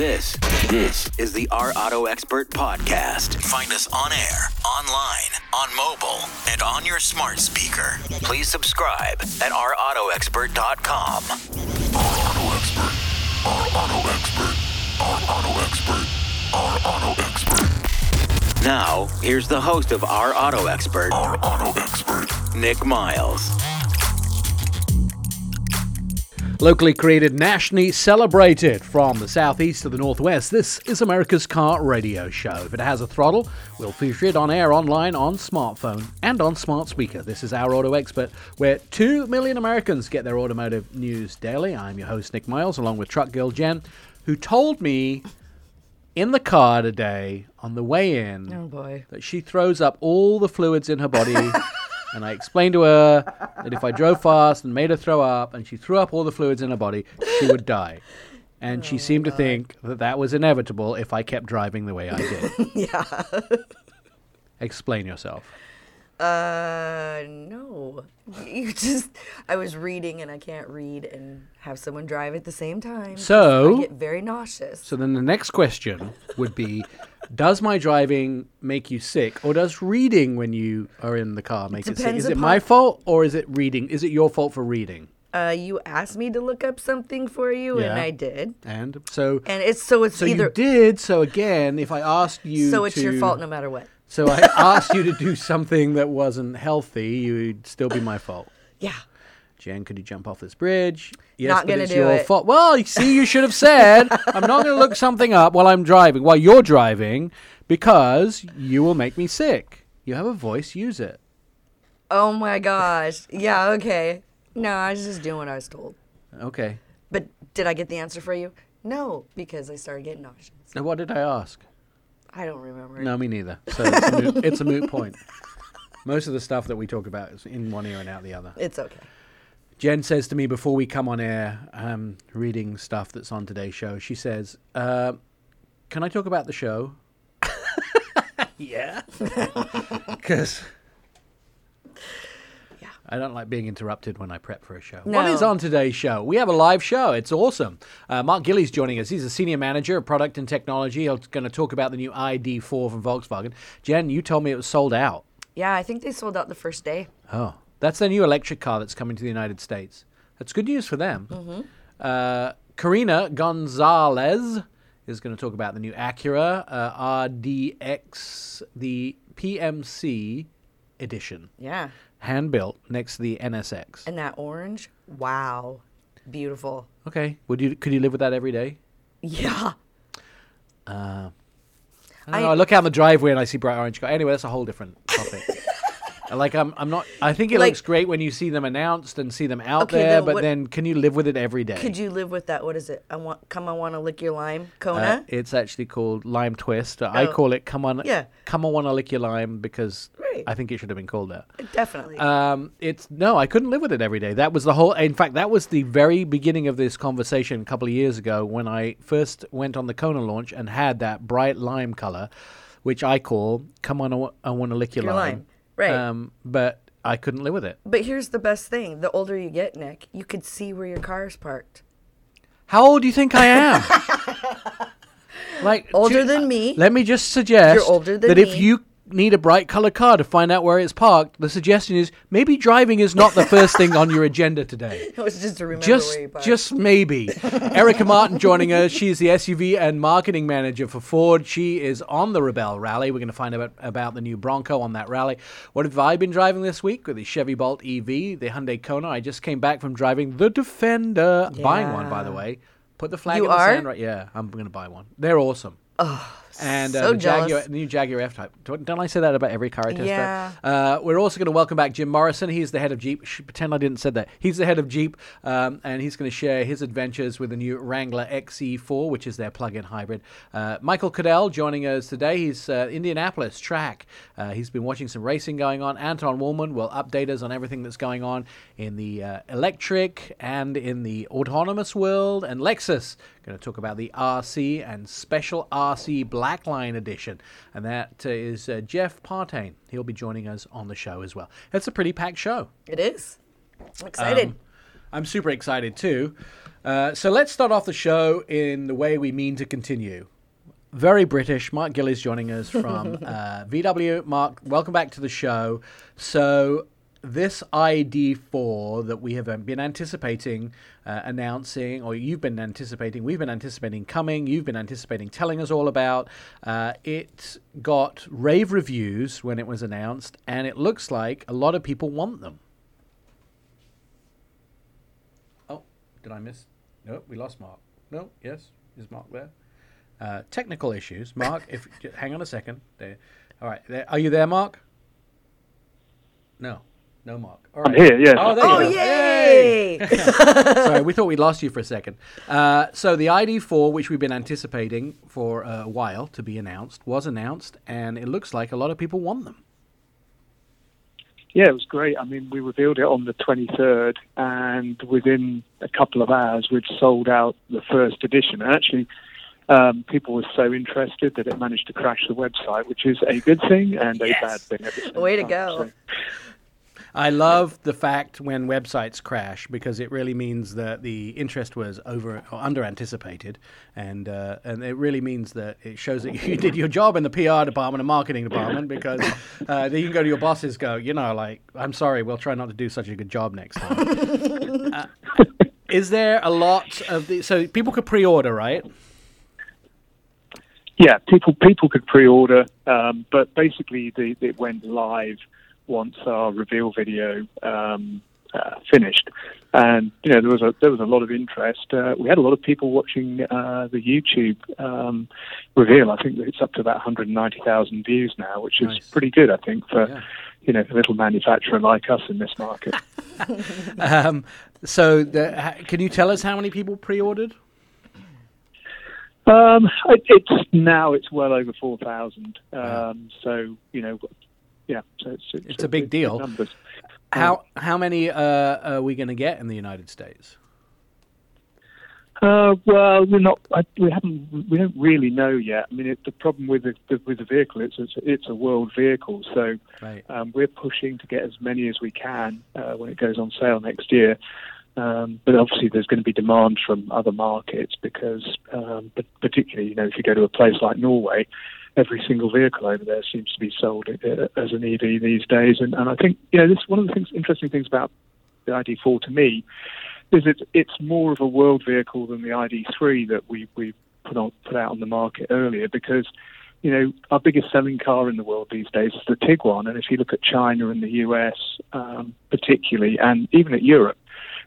This, this is the Our Auto Expert Podcast. Find us on air, online, on mobile, and on your smart speaker. Please subscribe at ourautoexpert.com. Our Auto Expert. Our Auto Expert. Our Auto Expert. Our Auto Expert. Now, here's the host of Our Auto Expert, Our Auto Expert. Nick Miles. Locally created, nationally celebrated. From the southeast to the northwest, this is America's Car Radio Show. If it has a throttle, we'll feature it on air, online, on smartphone, and on smart speaker. This is Our Auto Expert, where 2 million Americans get their automotive news daily. I'm your host, Nick Miles, along with Truck Girl Jen, who told me in the car today on the way in Oh boy. that she throws up all the fluids in her body. and I explained to her that if I drove fast and made her throw up and she threw up all the fluids in her body, she would die. And she oh, seemed to think that that was inevitable if I kept driving the way I did. Yeah. Explain yourself. Uh, no. You just, I was reading and I can't read and have someone drive at the same time. So- I get very nauseous. So then the next question would be Does my driving make you sick, or does reading when you are in the car make it sick? Is it my fault, or is it reading? Is it your fault for reading? Uh, you asked me to look up something for you and I did. And so, And it's so it's so either you did. So again, if I asked you, so it's your fault no matter what. So I asked you to do something that wasn't healthy, you'd still be my fault. Yeah. Jen, could you jump off this bridge? Yes, Not but it's do your it. fault. Well, you see, you should have said, I'm not going to look something up while I'm driving, while you're driving, because you will make me sick. You have a voice, use it. Oh my gosh. Yeah, okay. No, I was just doing what I was told. Okay. But did I get the answer for you? No, because I started getting nauseous. Now, what did I ask? I don't remember. No, me neither. So it's a moot, it's a moot point. Most of the stuff that we talk about is in one ear and out the other. It's okay. Jen says to me before we come on air, um, reading stuff that's on today's show, she says, uh, Can I talk about the show? yeah. Because. I don't like being interrupted when I prep for a show. What No. is on today's show? We have a live show. It's awesome. Uh, Mark Gillies joining us. He's a senior manager of product and technology. He's going to talk about the new ID4 from Volkswagen. Jen, you told me it was sold out. Yeah, I think they sold out the first day. Oh, that's their new electric car that's coming to the United States. That's good news for them. Mm-hmm. Uh, Karina Gonzalez is going to talk about the new Acura uh, RDX, the PMC edition, Yeah. Hand built next to the NSX. And that orange, wow, beautiful. Okay, would you could you live with that every day? Yeah. Uh, I, don't I- know, I look out the driveway and I see bright orange car. Anyway, that's a whole different topic. like I'm, I'm not. I think it Like- looks great when you see them announced and see them out Okay, there. then but what- then, can you live with it every day? Could you live with that? What is it? I want come. I want to lick your lime, Uh, Kona. it's actually called lime twist. I Oh. call it come on. Yeah. Come on, wanna lick your lime because Right. I think it should have been called that. Definitely. Um, it's no, I couldn't live with it every day. That was the whole. In fact, that was the very beginning of this conversation a couple of years ago when I first went on the Kona launch and had that bright lime color, which I call "Come on, I want to lick your, Your lime." lime. Right. Um, but I couldn't live with it. but here's the best thing: the older you get, Nick, you could see where your car is parked. How old do you think I am? like Older ju- than me. Let me just suggest You're older than that if you need a bright color car to find out where it's parked, the suggestion is maybe driving is not the first thing on your agenda today. It was just to remember Just, where you parked. just maybe. Erica Martin joining us. She's the SUV and marketing manager for Ford. She is on the Rebelle Rally. We're going to find out about the new Bronco on that rally. What have I been driving this week? With the Chevy Bolt EV, the Hyundai Kona. I just came back from driving the Defender. Buying one, by the way. Put the flag You in the are? sand right. Yeah, I'm going to buy one. They're awesome. And uh, so the Jaguar, the new Jaguar F-Type. Don't, don't I say that about every car I test Yeah. drive? Uh, we're also going to welcome back Jim Morrison. He's the head of Jeep. Sh- Pretend I didn't say that. He's the head of Jeep, um, and he's going to share his adventures with the new Wrangler XE4, which is their plug-in hybrid. Uh, Michael Cadell joining us today. He's uh, Indianapolis track. Uh, he's been watching some racing going on. Anton Wahlman will update us on everything that's going on in the uh, electric and in the autonomous world. And Lexus going to talk about the RC and special RC Blackline edition, and that is uh, Jeff Partain. He'll be joining us on the show as well. It's a pretty packed show. it is. I'm excited. Um, I'm super excited too. Uh, so let's start off the show in the way we mean to continue. Very British. Mark Gillies joining us from uh, VW. Mark, welcome back to the show. So this ID4 that we have um, been anticipating uh, announcing, or you've been anticipating, we've been anticipating coming, you've been anticipating telling us all about, uh, it got rave reviews when it was announced, and it looks like a lot of people want them. Oh, did I miss? No, we lost Mark. No, yes, is Mark there? Uh, technical issues. Mark, if hang on a second. There. All right, there, are you there, Mark? No. No mark. All I'm here, yes. Oh, there Oh, you go. yay! Sorry, we thought we'd lost you for a second. Uh, so the ID4, which we've been anticipating for a while to be announced, was announced, and it looks like a lot of people want them. Yeah, it was great. I mean, we revealed it on the 23rd, and within a couple of hours, we'd sold out the first edition. And actually, um, people were so interested that it managed to crash the website, which is a good thing and a bad thing at the same Way to time. go. So, I love the fact when websites crash because it really means that the interest was over or under anticipated, and uh, and it really means that it shows that you did your job in the PR department and marketing department because uh, then you can go to your bosses, go, you know, like I'm sorry, we'll try not to do such a good job next time. uh, is there a lot of the so people could pre-order, right? yeah, people people could pre-order, um, but basically the, it went live once our reveal video um, uh, finished, and you know there was a there was a lot of interest. Uh, we had a lot of people watching uh, the YouTube um, reveal. I think that it's up to about 190,000 views now, which is Nice. pretty good. I think for Yeah. you know a little manufacturer like us in this market. Um, so the, can you tell us how many people pre-ordered? Um, it, it's now it's well over four thousand. Um, so you know, yeah, so it's it's, It's a big good deal. Numbers. How how many uh, are we going to get in the United States? Uh, well, we're not. I, we haven't. We don't really know yet. I mean, it, the problem with the, the with the vehicle, it's it's, it's a world vehicle, so Right. um, we're pushing to get as many as we can uh, when it goes on sale next year. Um, but obviously, there's going to be demand from other markets because, um, but particularly, you know, if you go to a place like Norway, every single vehicle over there seems to be sold uh, as an EV these days. And, and I think, you know, this one of the things, interesting things about the ID4 to me is it, it's more of a world vehicle than the ID3 that we, we put on put out on the market earlier because you know our biggest selling car in the world these days is the Tiguan and if you look at China and the US um, particularly and even at Europe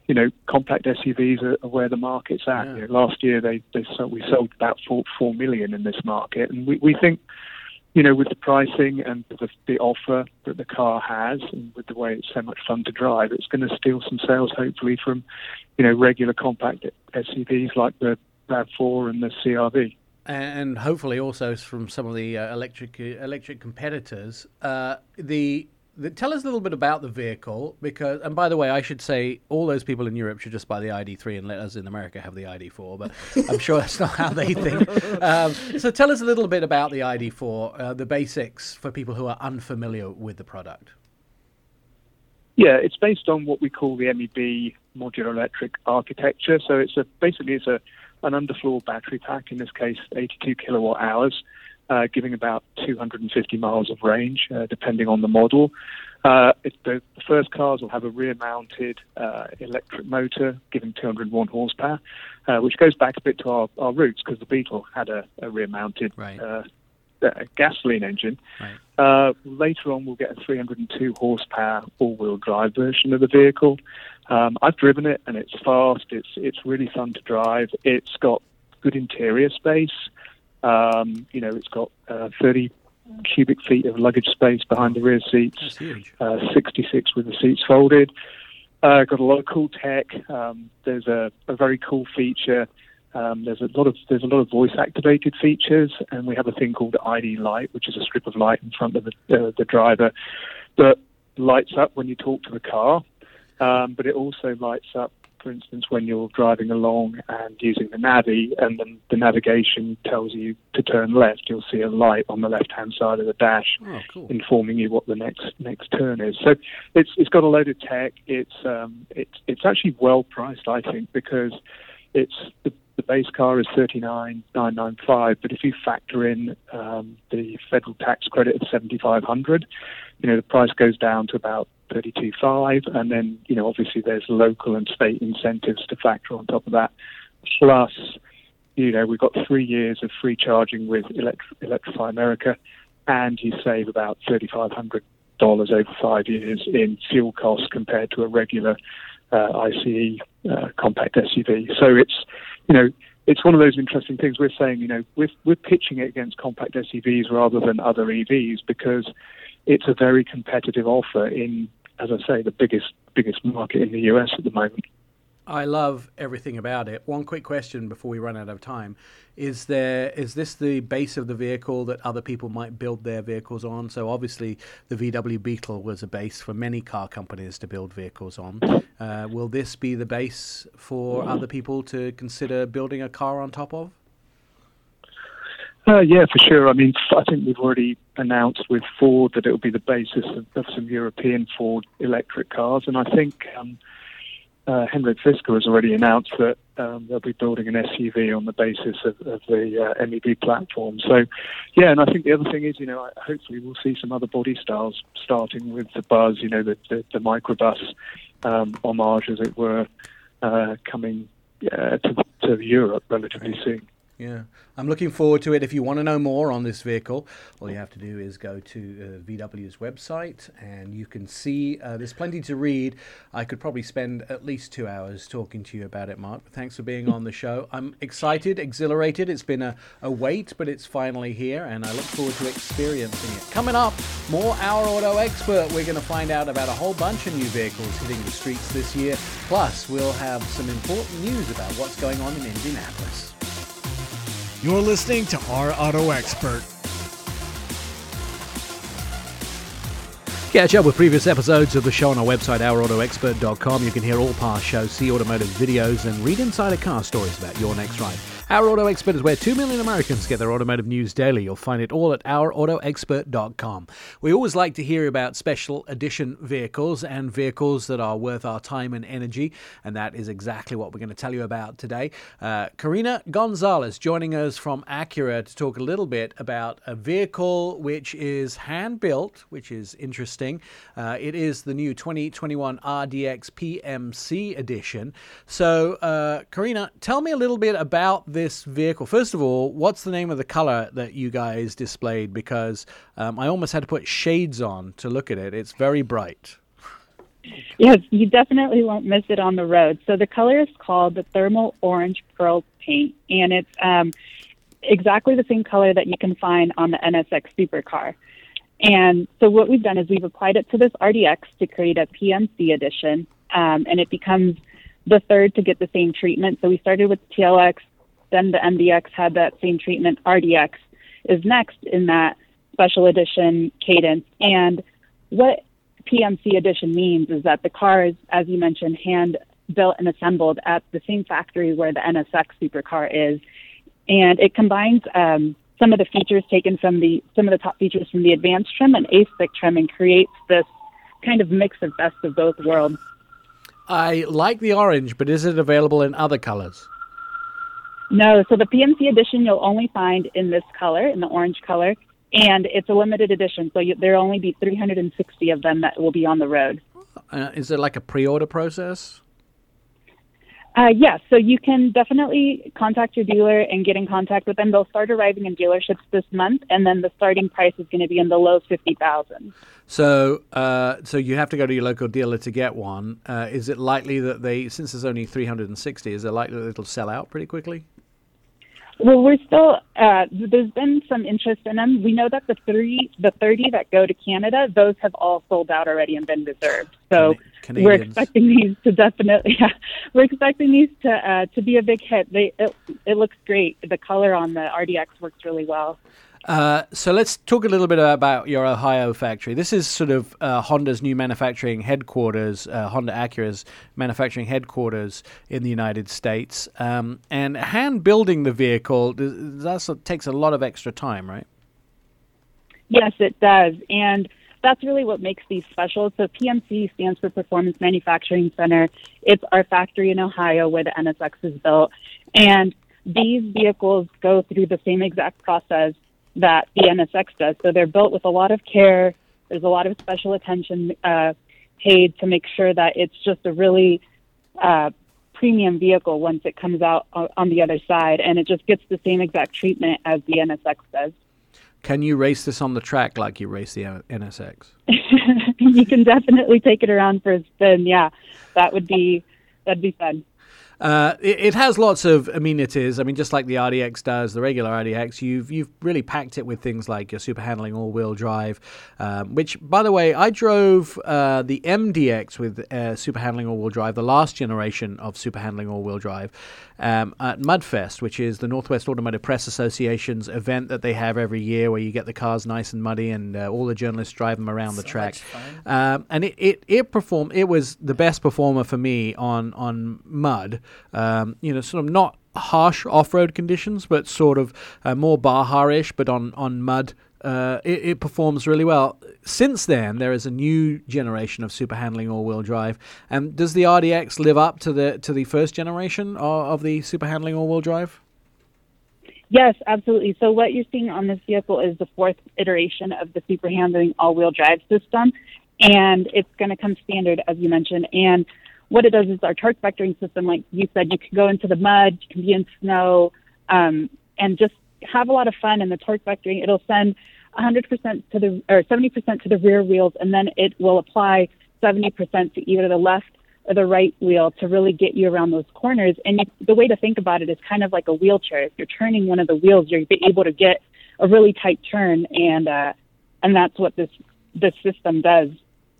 you know compact SUVs are, are where the market's at Yeah. you know, last year they, they sold, we sold about four, four million in this market and we, we think you know, with the pricing and the, the offer that the car has, and with the way it's so much fun to drive, it's going to steal some sales, hopefully, from, you know, regular compact SUVs like the RAV4 and the CRV. and hopefully also from some of the uh, electric electric competitors. Uh, the, the tell us a little bit about the vehicle because, and by the way, I should say all those people in Europe should just buy the ID3 and let us in America have the ID4. But I'm sure that's not how they think. Um, so tell us a little bit about the ID4, uh, the basics for people who are unfamiliar with the product. Yeah, it's based on what we call the MEB modular electric architecture. So it's a basically it's a an underfloor battery pack. In this case, 82 kilowatt hours, uh, giving about 250 miles of range, uh, depending on the model. Uh, it, the, the first cars will have a rear-mounted uh, electric motor, giving 201 horsepower, uh, which goes back a bit to our, our roots because the Beetle had a, a rear-mounted Right. uh, gasoline engine. Right. Uh, later on, we'll get a 302 horsepower all-wheel drive version of the vehicle. Um, I've driven it, and it's fast. It's it's really fun to drive. It's got good interior space. Um, you know, it's got uh, 30 cubic feet of luggage space behind the rear seats. Uh, 66 with the seats folded. Uh, got a lot of cool tech. Um, there's a, a very cool feature. Um, there's a lot of there's a lot of voice activated features, and we have a thing called ID Light, which is a strip of light in front of the, uh, the driver that lights up when you talk to the car. Um, but it also lights up, for instance, when you're driving along and using the Navi, and then the navigation tells you to turn left. You'll see a light on the left-hand side of the dash Oh, cool. informing you what the next next turn is. So it's it's got a load of tech. It's um it's it's actually well priced, I think, because it's the, the base car is thirty nine nine nine five, but if you factor in um, the federal tax credit of seventy five hundred, you know the price goes down to about thirty two five, and then you know obviously there's local and state incentives to factor on top of that, plus you know we've got three years of free charging with Electri- Electrify America, and you save about thirty five hundred dollars over five years in fuel costs compared to a regular uh, ICE uh, compact SUV. So it's you know it's one of those interesting things. We're saying you know we're we're pitching it against compact SUVs rather than other EVs because it's a very competitive offer in as I say the biggest biggest market in the US at the moment. I love everything about it. One quick question before we run out of time: Is there is this the base of the vehicle that other people might build their vehicles on? So obviously, the VW Beetle was a base for many car companies to build vehicles on. Uh, will this be the base for other people to consider building a car on top of? Uh, yeah, for sure. I mean, I think we've already announced with Ford that it will be the basis of, of some European Ford electric cars, and I think. Um, uh, Hendrik Fisker has already announced that um, they'll be building an SUV on the basis of, of the uh, MEB platform. So, yeah, and I think the other thing is, you know, hopefully we'll see some other body styles starting with the Buzz, you know, the, the, the microbus um, homage, as it were, uh, coming uh, to, to Europe relatively soon. Yeah, I'm looking forward to it. If you want to know more on this vehicle, all you have to do is go to uh, VW's website and you can see uh, there's plenty to read. I could probably spend at least two hours talking to you about it, Mark. Thanks for being on the show. I'm excited, exhilarated. It's been a, a wait, but it's finally here, and I look forward to experiencing it. Coming up, more Our Auto Expert. We're going to find out about a whole bunch of new vehicles hitting the streets this year. Plus, we'll have some important news about what's going on in Indianapolis. You're listening to Our Auto Expert. Catch up with previous episodes of the show on our website, ourautoexpert.com. You can hear all past shows, see automotive videos, and read insider car stories about your next ride. Our Auto Expert is where 2 million Americans get their automotive news daily. You'll find it all at ourautoexpert.com. We always like to hear about special edition vehicles and vehicles that are worth our time and energy, and that is exactly what we're going to tell you about today. Uh, Karina Gonzalez joining us from Acura to talk a little bit about a vehicle which is hand built, which is interesting. Uh, it is the new 2021 RDX PMC edition. So, uh, Karina, tell me a little bit about this vehicle. First of all, what's the name of the color that you guys displayed? Because um, I almost had to put shades on to look at it. It's very bright. Yes, you definitely won't miss it on the road. So the color is called the thermal orange pearl paint, and it's um, exactly the same color that you can find on the NSX supercar. And so what we've done is we've applied it to this RDX to create a PMC edition, um, and it becomes the third to get the same treatment. So we started with TLX, then the MDX had that same treatment. RDX is next in that special edition cadence. And what PMC edition means is that the car is, as you mentioned, hand built and assembled at the same factory where the NSX supercar is. And it combines um, some of the features taken from the some of the top features from the advanced trim and A-Spec trim and creates this kind of mix of best of both worlds. I like the orange, but is it available in other colors? No, so the PMC edition you'll only find in this color, in the orange color, and it's a limited edition. So you, there'll only be 360 of them that will be on the road. Uh, is it like a pre-order process? Uh, yes, so you can definitely contact your dealer and get in contact with them. They'll start arriving in dealerships this month, and then the starting price is going to be in the low fifty thousand. So, uh, so you have to go to your local dealer to get one. Uh, is it likely that they, since there's only three hundred and sixty, is it likely that it'll sell out pretty quickly? Well, we're still. Uh, there's been some interest in them. We know that the three, the thirty that go to Canada, those have all sold out already and been reserved. So we're expecting these to definitely. Yeah, we're expecting these to uh, to be a big hit. They it, it looks great. The color on the RDX works really well. Uh, so let's talk a little bit about your Ohio factory. This is sort of uh, Honda's new manufacturing headquarters, uh, Honda Acura's manufacturing headquarters in the United States. Um, and hand building the vehicle that takes a lot of extra time, right? Yes, it does. And that's really what makes these special. So PMC stands for Performance Manufacturing Center. It's our factory in Ohio where the NSX is built. And these vehicles go through the same exact process that the NSX does. So they're built with a lot of care. There's a lot of special attention uh, paid to make sure that it's just a really uh, premium vehicle once it comes out on the other side, and it just gets the same exact treatment as the NSX does. Can you race this on the track like you race the NSX? you can definitely take it around for a spin. Yeah, that would be that'd be fun. Uh, it, it has lots of amenities. I mean, just like the RDX does, the regular RDX, you've you've really packed it with things like your super handling all-wheel drive. Um, which, by the way, I drove uh, the MDX with uh, super handling all-wheel drive, the last generation of super handling all-wheel drive, um, at Mudfest, which is the Northwest Automotive Press Association's event that they have every year, where you get the cars nice and muddy, and uh, all the journalists drive them around the track. Um, and it, it, it performed. It was the best performer for me on on mud. Um, you know, sort of not harsh off-road conditions, but sort of uh, more Baja-ish, but on on mud. Uh, it, it performs really well. Since then, there is a new generation of super handling all-wheel drive. And does the RDX live up to the to the first generation of, of the super handling all-wheel drive? Yes, absolutely. So what you're seeing on this vehicle is the fourth iteration of the super handling all-wheel drive system, and it's going to come standard, as you mentioned. And what it does is our torque vectoring system, like you said, you can go into the mud, you can be in snow, um, and just have a lot of fun. And the torque vectoring, it'll send 100% to the or 70% to the rear wheels, and then it will apply 70% to either the left or the right wheel to really get you around those corners. And the way to think about it is kind of like a wheelchair. If you're turning one of the wheels, you're able to get a really tight turn, and uh, and that's what this this system does.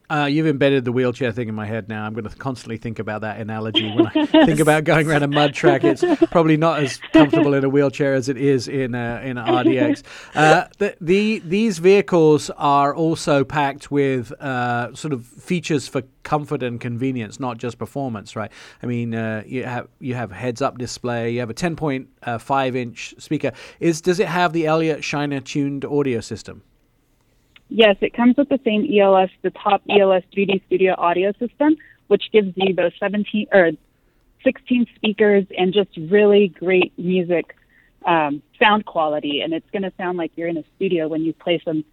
Uh, you've embedded the wheelchair thing in my head now. I'm going to constantly think about that analogy when I think about going around a mud track. It's probably not as comfortable in a wheelchair as it is in a, in an RDX. Uh, the, the these vehicles are also packed with uh, sort of features for comfort and convenience, not just performance, right? I mean, uh, you have you have heads-up display. You have a 10.5 inch speaker. Is does it have the Elliot Scheiner tuned audio system? Yes, it comes with the same ELS, the top ELS 3D Studio audio system, which gives you those 17 or 16 speakers and just really great music um, sound quality. And it's going to sound like you're in a studio when you play some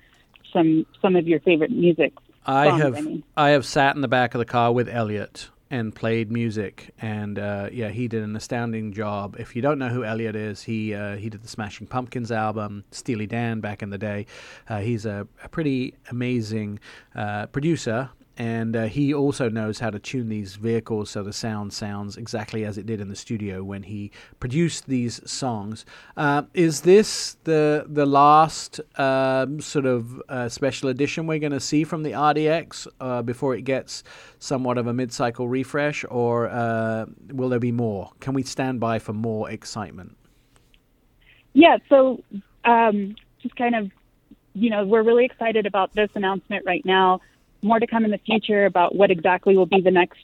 some some of your favorite music. I songs, have I mean. I have sat in the back of the car with Elliot and played music, and uh, yeah, he did an astounding job. If you don't know who Elliot is, he uh, he did the Smashing Pumpkins album, Steely Dan back in the day. Uh, he's a, a pretty amazing uh, producer. And uh, he also knows how to tune these vehicles so the sound sounds exactly as it did in the studio when he produced these songs. Uh, is this the the last um, sort of uh, special edition we're going to see from the RDX uh, before it gets somewhat of a mid-cycle refresh, or uh, will there be more? Can we stand by for more excitement? Yeah, so um, just kind of, you know, we're really excited about this announcement right now. More to come in the future about what exactly will be the next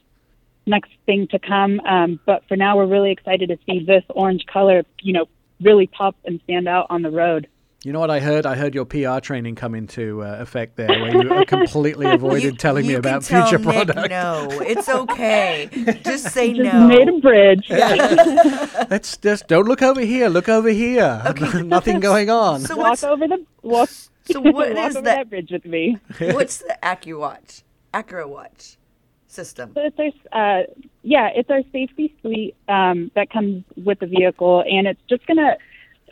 next thing to come. Um, but for now, we're really excited to see this orange color, you know, really pop and stand out on the road. You know what I heard? I heard your PR training come into uh, effect there, where you completely avoided You- telling me about can tell future Nick product. No, it's okay. Just say Just no. made a bridge. Let's just don't look over here. Look over here. Nothing going on. So walk over the walk. So what walk is over that- that bridge with me? what's the AcuraWatch? AcuraWatch system. So it's our, uh, yeah, it's our safety suite um, that comes with the vehicle, and it's just gonna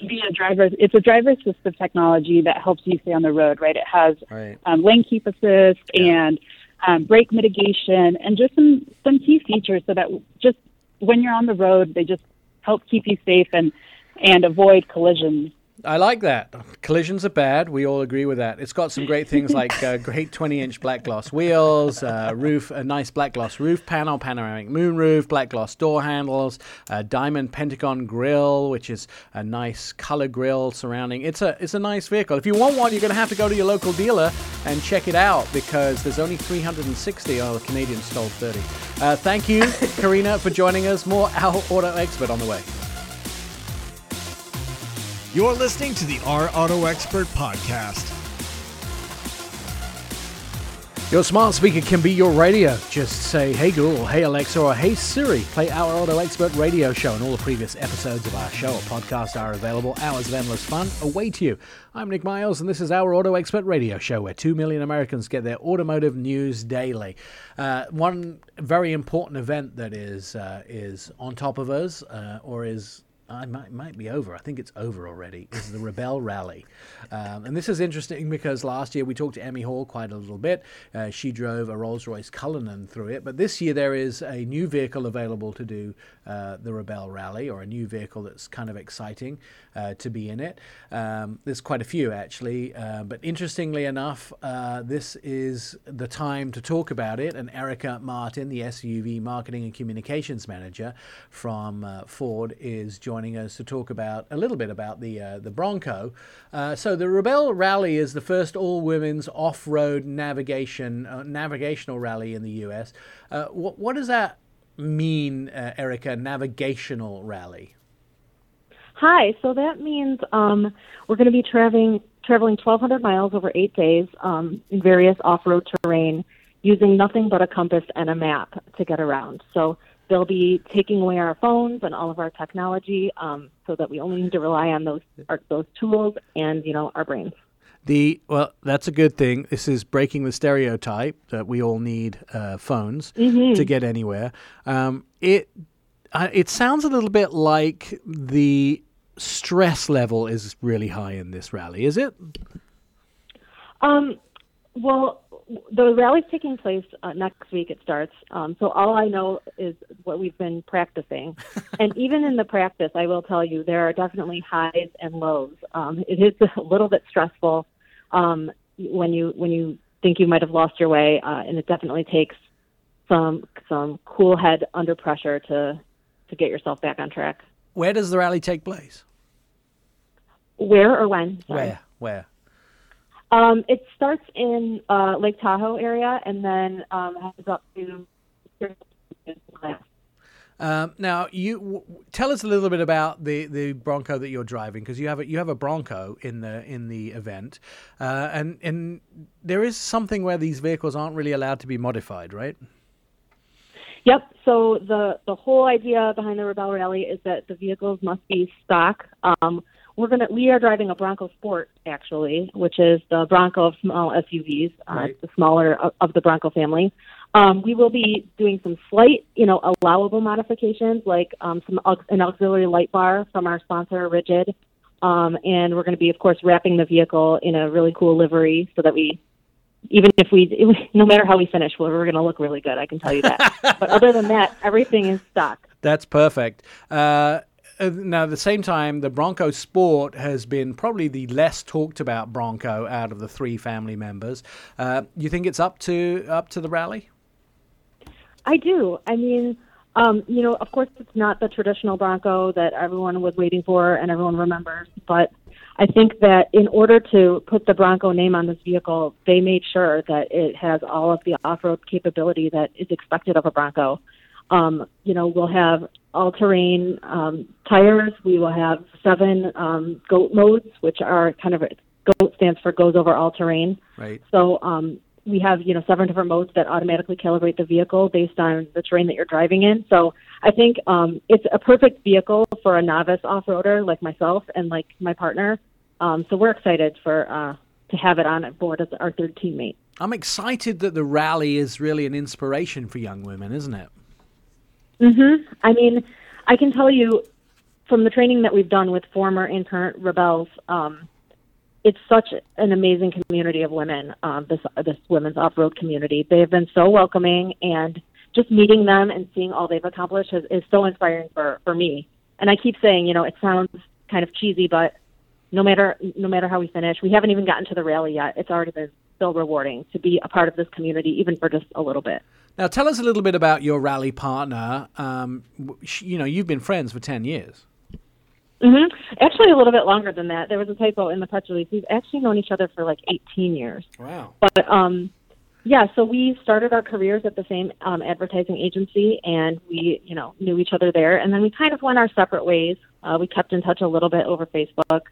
be a driver. It's a driver assistive technology that helps you stay on the road. Right? It has Right. um, lane keep assist and um, brake mitigation, and just some some key features so that just when you're on the road, they just help keep you safe and and avoid collisions. I like that. Collisions are bad. We all agree with that. It's got some great things like uh, great 20-inch black gloss wheels, uh, roof, a nice black gloss roof panel, panoramic moonroof, black gloss door handles, a diamond pentagon grille, which is a nice color grille surrounding. It's a it's a nice vehicle. If you want one, you're going to have to go to your local dealer and check it out because there's only 360. Oh, the Canadians stole 30. Uh, thank you, Karina, for joining us. More Our Auto Expert on the way. You're listening to the R Auto Expert podcast. Your smart speaker can be your radio. Just say, hey Google, hey Alexa, or hey Siri. Play our Auto Expert radio show, and all the previous episodes of our show or podcast are available. Hours of endless fun await you. I'm Nick Miles, and this is our Auto Expert radio show, where two million Americans get their automotive news daily. Uh, one very important event that is uh, is on top of us, uh, or is I might might be over. I think it's over already. Is the Rebelle Rally, um, and this is interesting because last year we talked to Emme Hall quite a little bit. Uh, she drove a Rolls Royce Cullinan through it, but this year there is a new vehicle available to do uh, the Rebelle Rally, or a new vehicle that's kind of exciting uh, to be in it. Um, there's quite a few actually, uh, but interestingly enough, uh, this is the time to talk about it. And Erica Martin, the SUV marketing and communications manager from uh, Ford, is joining us to talk about a little bit about the uh, the Bronco. Uh, so the Rebelle Rally is the first all women's off road navigation uh, navigational rally in the U.S. Uh, what what does that mean, uh, Erica? Navigational rally. Hi. So that means um, we're going to be traveling traveling 1,200 miles over eight days um, in various off-road terrain, using nothing but a compass and a map to get around. So they'll be taking away our phones and all of our technology, um, so that we only need to rely on those our, those tools and you know our brains. The well, that's a good thing. This is breaking the stereotype that we all need uh, phones to get anywhere. Um, it uh, it sounds a little bit like the stress level is really high in this rally. Is it? Um, well, the rally's taking place uh, next week. It starts. Um, so all I know is what we've been practicing, and even in the practice, I will tell you there are definitely highs and lows. Um, it is a little bit stressful um, when you when you think you might have lost your way, uh, and it definitely takes some some cool head under pressure to to get yourself back on track. Where does the rally take place? Where or when? Sorry. Where? Where? Um, it starts in uh, Lake Tahoe area and then um, heads up to. Um, now, you w- tell us a little bit about the, the Bronco that you're driving because you have a, you have a Bronco in the in the event, uh, and and there is something where these vehicles aren't really allowed to be modified, right? Yep. So the the whole idea behind the Rebelle Rally is that the vehicles must be stock. Um, we're gonna we are driving a Bronco Sport actually, which is the Bronco of small SUVs, uh, Right. the smaller of, of the Bronco family. Um, we will be doing some slight, you know, allowable modifications like um, some aux- an auxiliary light bar from our sponsor Rigid, um, and we're going to be, of course, wrapping the vehicle in a really cool livery so that we, even if we, no matter how we finish, we're, we're going to look really good. I can tell you that. but other than that, everything is stock. That's perfect. Uh, uh, now, at the same time, the Bronco Sport has been probably the less talked about Bronco out of the three family members. Uh, you think it's up to up to the rally? I do. I mean, um, you know, of course, it's not the traditional Bronco that everyone was waiting for and everyone remembers, but I think that in order to put the Bronco name on this vehicle, they made sure that it has all of the off-road capability that is expected of a Bronco. Um, you know, we'll have all-terrain um, tires. We will have seven um, GOAT modes, which are kind of GOAT stands for goes over all terrain. Right. So um, we have you know seven different modes that automatically calibrate the vehicle based on the terrain that you're driving in. So I think um, it's a perfect vehicle for a novice off-roader like myself and like my partner. Um, so we're excited for uh, to have it on board as our third teammate. I'm excited that the rally is really an inspiration for young women, isn't it? Hmm I mean, I can tell you from the training that we've done with former and current rebels, um, it's such an amazing community of women. Um, this this women's off road community. They have been so welcoming, and just meeting them and seeing all they've accomplished is, is so inspiring for for me. And I keep saying, you know, it sounds kind of cheesy, but no matter no matter how we finish, we haven't even gotten to the rally yet. It's already been so rewarding to be a part of this community, even for just a little bit. Now, tell us a little bit about your rally partner. Um, you know, you've been friends for 10 years. hmm Actually, a little bit longer than that. There was a typo in the press release. We've actually known each other for like 18 years. Wow. But um, yeah, so we started our careers at the same um, advertising agency, and we, you know, knew each other there. And then we kind of went our separate ways. Uh, we kept in touch a little bit over Facebook,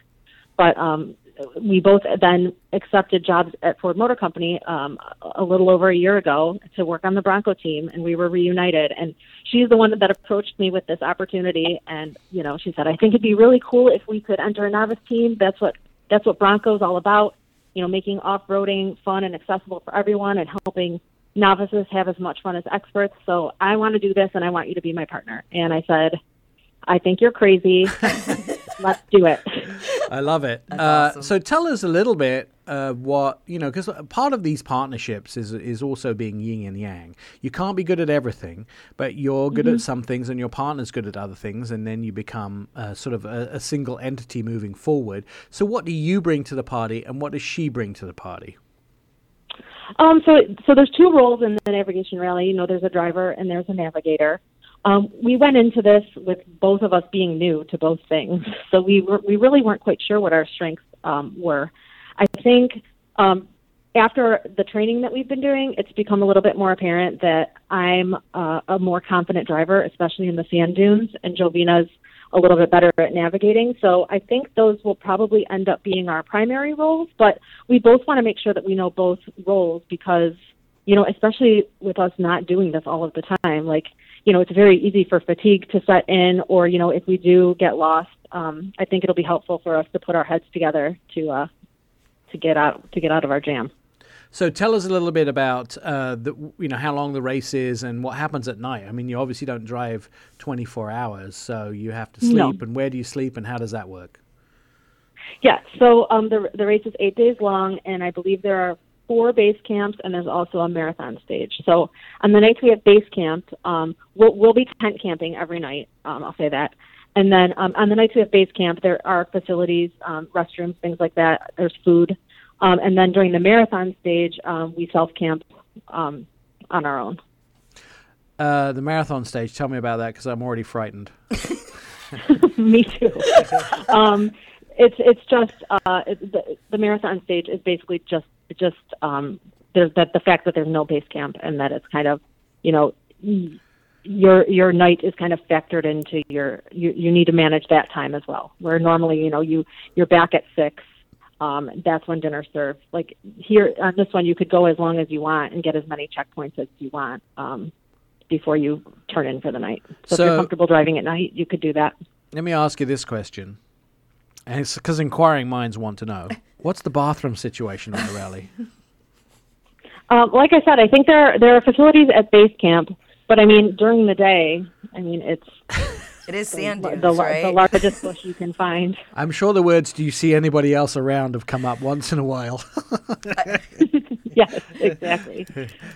but um, we both then accepted jobs at Ford Motor Company um, a little over a year ago to work on the Bronco team, and we were reunited. And she's the one that approached me with this opportunity, and you know, she said, "I think it'd be really cool if we could enter a novice team. That's what that's what Bronco's all about. You know, making off-roading fun and accessible for everyone, and helping novices have as much fun as experts. So I want to do this, and I want you to be my partner." And I said, "I think you're crazy." let's do it. I love it. That's Uh, awesome. So tell us a little bit uh, what you know, because part of these partnerships is is also being yin and yang. You can't be good at everything, but you're good Mm-hmm. at some things, and your partner's good at other things, and then you become uh, sort of a, a single entity moving forward. So what do you bring to the party, and what does she bring to the party? Um, so, so there's two roles in the navigation rally. You know, there's a driver and there's a navigator. Um, we went into this with both of us being new to both things, so we were, we really weren't quite sure what our strengths um, were. I think um, after the training that we've been doing, it's become a little bit more apparent that I'm uh, a more confident driver, especially in the sand dunes, and Jovina's a little bit better at navigating. So I think those will probably end up being our primary roles, but we both want to make sure that we know both roles because, you know, especially with us not doing this all of the time, like, you know, it's very easy for fatigue to set in, or, you know, if we do get lost, um, I think it'll be helpful for us to put our heads together to, uh, to get out, to get out of our jam. So tell us a little bit about uh, the, you know how long the race is and what happens at night. I mean, you obviously don't drive 24 hours, so you have to sleep. No. And where do you sleep, and how does that work? Yeah, so um, the the race is eight days long, and I believe there are four base camps, and there's also a marathon stage. So on the nights we have base camp, um, we'll, we'll be tent camping every night. Um, I'll say that. And then um, on the nights we have base camp, there are facilities, um, restrooms, things like that. There's food, um, and then during the marathon stage, um, we self camp um, on our own. Uh, the marathon stage. Tell me about that because I'm already frightened. Me too. um, it's it's just uh, it, the, the marathon stage is basically just just um, there's that the fact that there's no base camp and that it's kind of you know your your night is kind of factored into your you you need to manage that time as well. Where normally you know you you're back at six. Um, that's when dinner's served. Like here on this one, you could go as long as you want and get as many checkpoints as you want um, before you turn in for the night. So, if you're comfortable driving at night, you could do that. Let me ask you this question, and it's because inquiring minds want to know: What's the bathroom situation on the rally? Um, like I said, I think there are, there are facilities at base camp, but I mean during the day, I mean it's It is sand the, dunes, the, right? the largest bush you can find. I'm sure the words "Do you see anybody else around?" have come up once in a while. yes, exactly.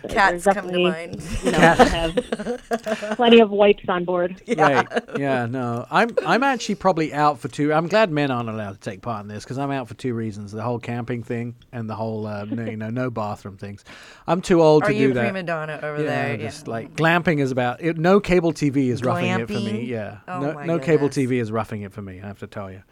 Cats come to mind. You know, have plenty of wipes on board. Right? Yeah. No, I'm I'm actually probably out for two. I'm glad men aren't allowed to take part in this because I'm out for two reasons: the whole camping thing and the whole uh, no, you know no bathroom things. I'm too old Are to you do a that. prima donna over yeah, there? just like glamping is about it, no cable TV is roughing it for me. Glamping? Yeah, Oh no, no cable. TV is roughing it for me. I have to tell you.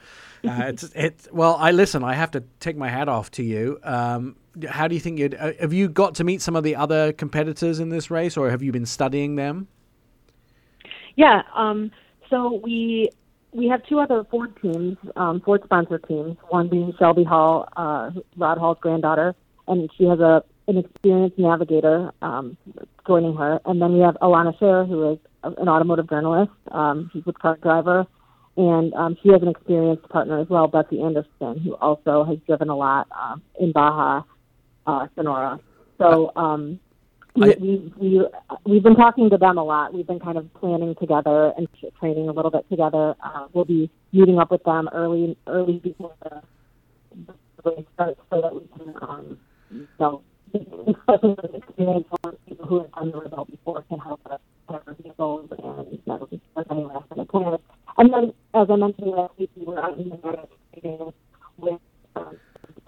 Uh, it's it's well. I listen. I have to take my hat off to you. Um, how do you think you'd? Uh, have you got to meet some of the other competitors in this race, or have you been studying them? Yeah. Um, so we we have two other Ford teams, um, Ford sponsor teams. One being Shelby Hall, uh, Rod Hall's granddaughter, and she has a an experienced navigator um, joining her. And then we have Elana Scherr, who is a- an automotive journalist. Um, she's a car driver, and um, she has an experienced partner as well, Betsy Anderson, who also has driven a lot um, in Baja, uh, Sonora. So. Um, we, I- we, we, we've been talking to them a lot. We've been kind of planning together and training a little bit together. Uh, we'll be meeting up with them early, early before the, the race starts, so that we can, um, you know, especially with people who have done the rebel before can help us vehicles and minute. And then, as I mentioned last week, we were out in the training with um,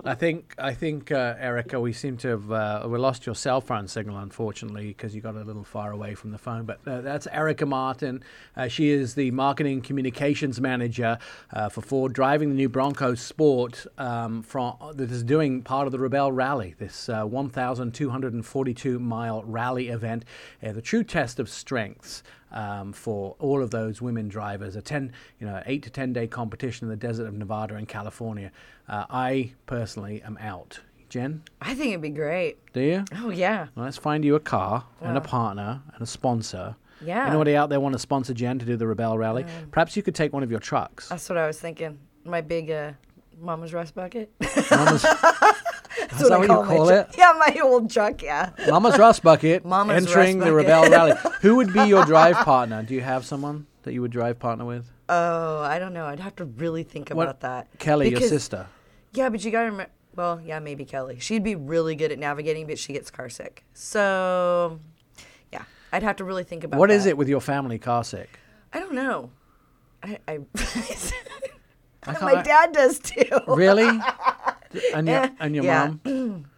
I think I think uh, Erica, we seem to have uh, we lost your cell phone signal unfortunately because you got a little far away from the phone. But uh, that's Erica Martin. Uh, she is the marketing communications manager uh, for Ford, driving the new Bronco Sport um, from that is doing part of the Rebelle Rally, this uh, 1,242 mile rally event, the true test of strengths. Um, for all of those women drivers. A ten, you know, eight to ten day competition in the desert of Nevada and California. Uh, I personally am out. Jen, I think it'd be great. do you? Oh yeah. Well, let's find you a car and a partner and a sponsor. Yeah. Anybody out there want to sponsor Jen to do the Rebelle Rally? Perhaps you could take one of your trucks. That's what I was thinking. My big uh, mama's rust bucket. Mama's, That's that what you my call truck. it? Yeah, my old truck. Yeah. Mama's Rust Bucket Mama's entering Rust the Bucket. Rebelle Rally. Who would be your drive partner? Do you have someone that you would drive partner with? Oh, I don't know. I'd have to really think What- about that. Kelly, your sister. Yeah, but you gotta remember. Well, yeah, maybe Kelly. She'd be really good at navigating, but she gets car sick. So, yeah, I'd have to really think about. What is that. it with your family car sick? I don't know. I. I can't- my dad does too. Really? And your, and your yeah. mom?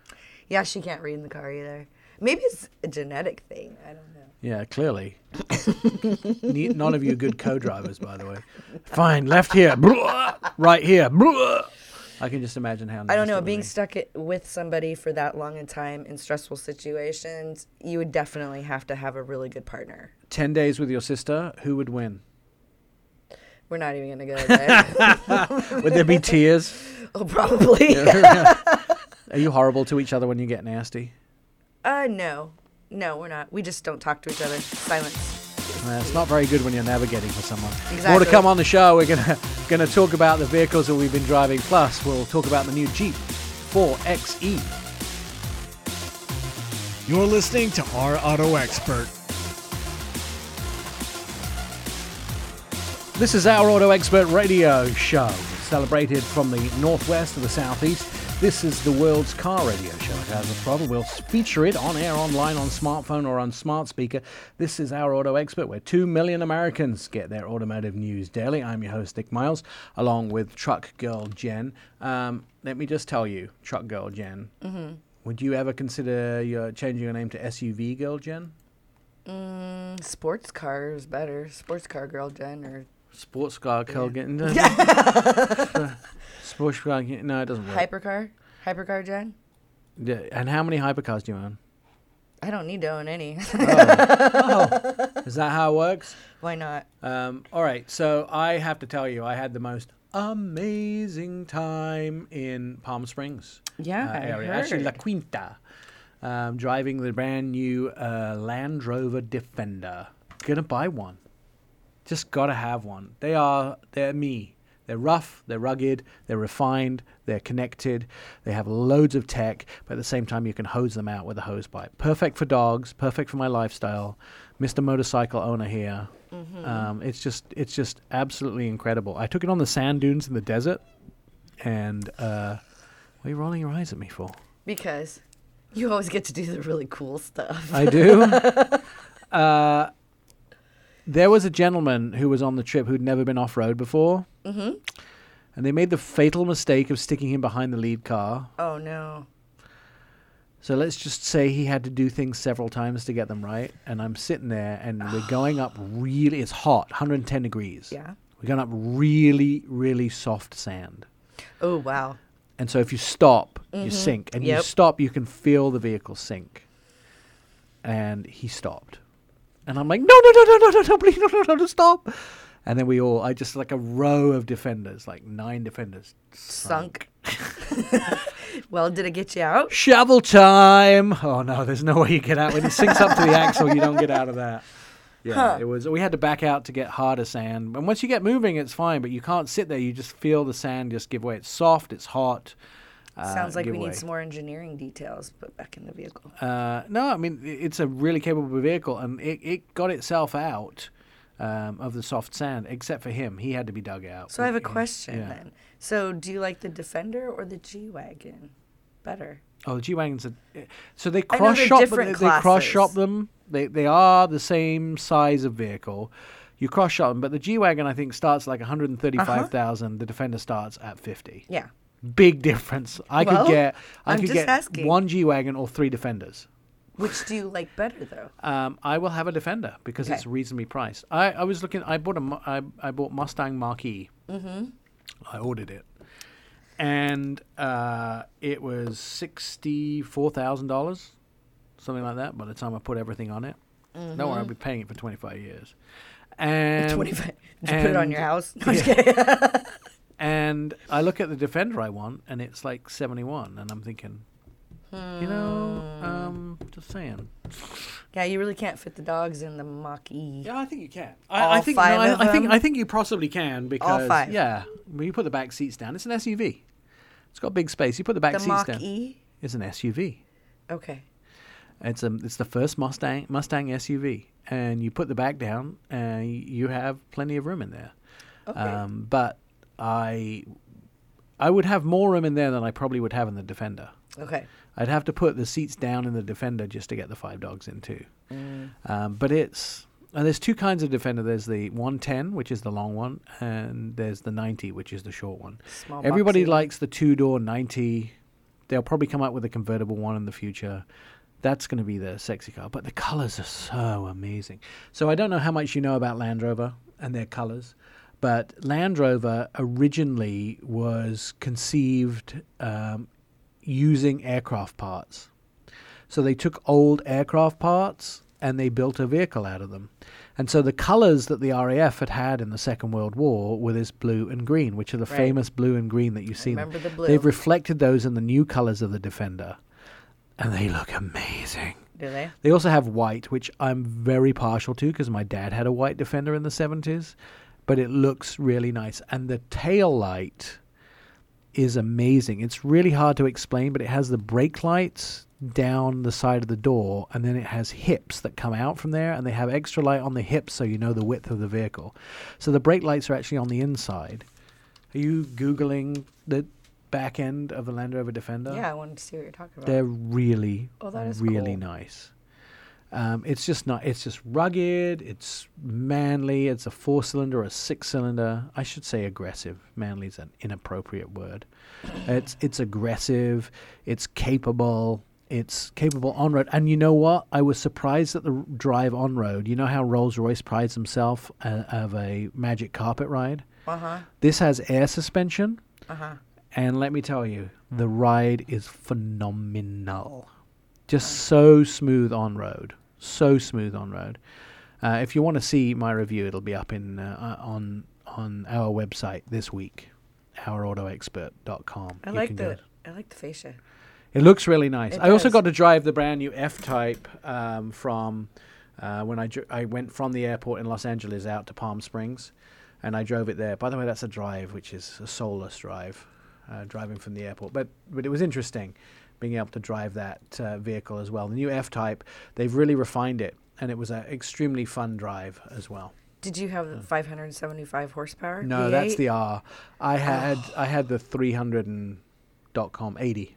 Yeah, she can't read in the car either. Maybe it's a genetic thing. I don't know. Yeah, clearly. None of you are good co-drivers, by the way. Fine, left here, right here. I can just imagine how. I don't know. Being be. stuck it, with somebody for that long a time in stressful situations, you would definitely have to have a really good partner. ten days with your sister, who would win? We're not even gonna go there. Would there be tears? oh, probably. Are you horrible to each other when you get nasty? uh, no, no, we're not. We just don't talk to each other. Silence. Uh, it's not very good when you're navigating for someone. Exactly. More to come on the show. We're gonna gonna talk about the vehicles that we've been driving. Plus, we'll talk about the new Jeep 4xe. You're listening to Our Auto Expert. This is our Auto Expert Radio Show, celebrated from the northwest to the southeast. This is the world's car radio show. It has a problem. We'll feature it on air, online, on smartphone, or on smart speaker. This is our Auto Expert, where two million Americans get their automotive news daily. I'm your host, Nick Miles, along with Truck Girl Jen. Um, let me just tell you, Truck Girl Jen, would you ever consider your, changing your name to SUV Girl Jen? Sports car is better. Sports car girl Jen or Sports car Girl Jen? Sports car, no, it doesn't work. hypercar. Hypercar Jen. Yeah, and how many hypercars do you own? I don't need to own any. Is that how it works? Why not? Um, all right, so I have to tell you, I had the most amazing time in Palm Springs Yeah, uh, area. Actually, La. Quinta, um, driving the brand new uh, Land Rover Defender. Gonna buy one. Just gotta have one. They are they're me. They're rough, they're rugged, they're refined, they're connected, they have loads of tech, but at the same time you can hose them out with a hose pipe. Perfect for dogs, perfect for my lifestyle. Mr. Motorcycle owner here. Um, it's just it's just absolutely incredible. I took it on the sand dunes in the desert, and uh, what are you rolling your eyes at me for? Because you always get to do the really cool stuff. I do. uh, there was a gentleman who was on the trip who'd never been off road before. Mm-hmm. And they made the fatal mistake of sticking him behind the lead car. Oh no. So let's just say he had to do things several times to get them right. And I'm sitting there and we're going up really, it's hot, 110 degrees. Yeah. We're going up really, really soft sand. Oh wow. And so if you stop, you sink. And you stop, you can feel the vehicle sink. And he stopped. And I'm like, no, no, no, no, no, no, no, please, no, no, no, no, stop. And then we all, I just like a row of defenders, like nine defenders. Sunk. well, did it get you out? Shovel time. Oh no, there's no way you get out. When it sinks up to the axle, you don't get out of that. Yeah, it was. We had to back out to get harder sand. And once you get moving, it's fine. But you can't sit there. You just feel the sand just give way. It's soft. It's hot. Uh, Sounds like give we need some more engineering details put back in the vehicle. Uh, no, I mean it's a really capable vehicle, and it, it got itself out um, of the soft sand. Except for him, he had to be dug out. So I have a question Yeah. then. So do you like the Defender or the G Wagon better? Oh, the G wagons. Are, so they cross shop. They, they cross shop them. They they are the same size of vehicle. You cross shop them, but the G wagon I think starts like one hundred and thirty five thousand. The Defender starts at fifty. Yeah. Big difference. I Well, could get I I'm could get asking. one G wagon or three Defenders. Which do you like better though? Um, I will have a Defender because it's reasonably priced. I, I was looking. I bought a I, I bought Mustang Marquee. Mm-hmm. I ordered it, and uh, it was sixty four thousand dollars, something like that. By the time I put everything on it, Don't worry, I'll be paying it for 25 years. And 25. Did you put it on your house? No, kidding. And I look at the Defender I want, and it's like 71, and I'm thinking, you know, um, just saying. yeah, you really can't fit the dogs in the Mach E. Yeah, I think you can. All I, I think no, I, I think? I think you possibly can because five? yeah, when you put the back seats down, it's an SUV. It's got big space. You put the back The seats Mach down. E? It's an SUV. Okay. It's a it's the first Mustang Mustang SUV, and you put the back down, and you have plenty of room in there. Okay. Um, but I I would have more room in there than I probably would have in the Defender. Okay. I'd have to put the seats down in the Defender just to get the five dogs in too. Mm. Um, but it's and there's two kinds of Defender. There's the 110, which is the long one, and there's the 90, which is the short one. Small Everybody boxy likes the two door 90. They'll probably come up with a convertible one in the future. That's going to be the sexy car, but the colors are so amazing. So I don't know how much you know about Land Rover and their colors, but Land Rover originally was conceived um, using aircraft parts. So they took old aircraft parts and they built a vehicle out of them. And so the colors that the RAF had had in the Second World War were this blue and green, which are the Right. famous blue and green that you see. remember the blue. They've reflected those in the new colors of the Defender, and they look amazing. Do they? They also have white, which I'm very partial to because my dad had a white Defender in the 70s, but it looks really nice. And the tail light is amazing. It's really hard to explain, but it has the brake lights down the side of the door, and then it has hips that come out from there, and they have extra light on the hips so you know the width of the vehicle. So the brake lights are actually on the inside. Are you Googling the back end of the Land Rover Defender? Yeah, I wanted to see what you're talking about. They're really, Oh, that is really cool. nice. Um, it's just not. It's just rugged. It's manly. It's a four-cylinder or a six-cylinder. I should say aggressive. Manly is an inappropriate word. It's it's aggressive. It's capable. It's capable on road. And you know what? I was surprised at the r- drive on road. You know how Rolls Royce prides himself uh, of a magic carpet ride. Uh huh. This has air suspension. Uh huh. And let me tell you, the ride is phenomenal. Just so smooth on road. So smooth on road. Uh, if you want to see my review, it'll be up in uh, uh, on on our website this week, ourautoexpert.com. I You like the I like the fascia. It looks really nice. It I also got to drive the brand new F-Type um, from uh, when I dr- I went from the airport in Los Angeles out to Palm Springs, and I drove it there. By the way, that's a drive, which is a soulless drive, uh, driving from the airport. But but it was interesting being able to drive that uh, vehicle as well. The new F-Type, they've really refined it, and it was an extremely fun drive as well. Did you have the 575 horsepower? No, that's V8? the R. I had I had the 300 and dot com 80.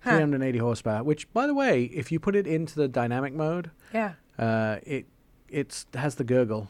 Huh. 380 horsepower, which by the way, if you put it into the dynamic mode, Yeah. uh, it it's has the gurgle.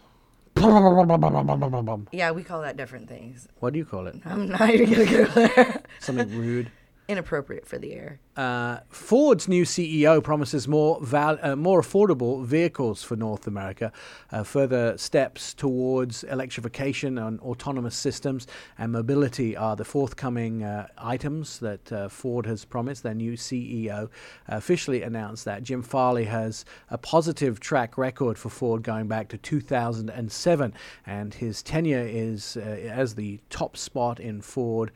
Yeah, we call that different things. What do you call it? I'm not even gonna go there. Something rude. Inappropriate for the air. Uh, Ford's new CEO promises more val- uh, more affordable vehicles for North America, uh, further steps towards electrification and autonomous systems and mobility are the forthcoming uh, items that uh, Ford has promised. Their new CEO officially announced that Jim Farley has a positive track record for Ford going back to 2007, and his tenure is uh, as the top spot in Ford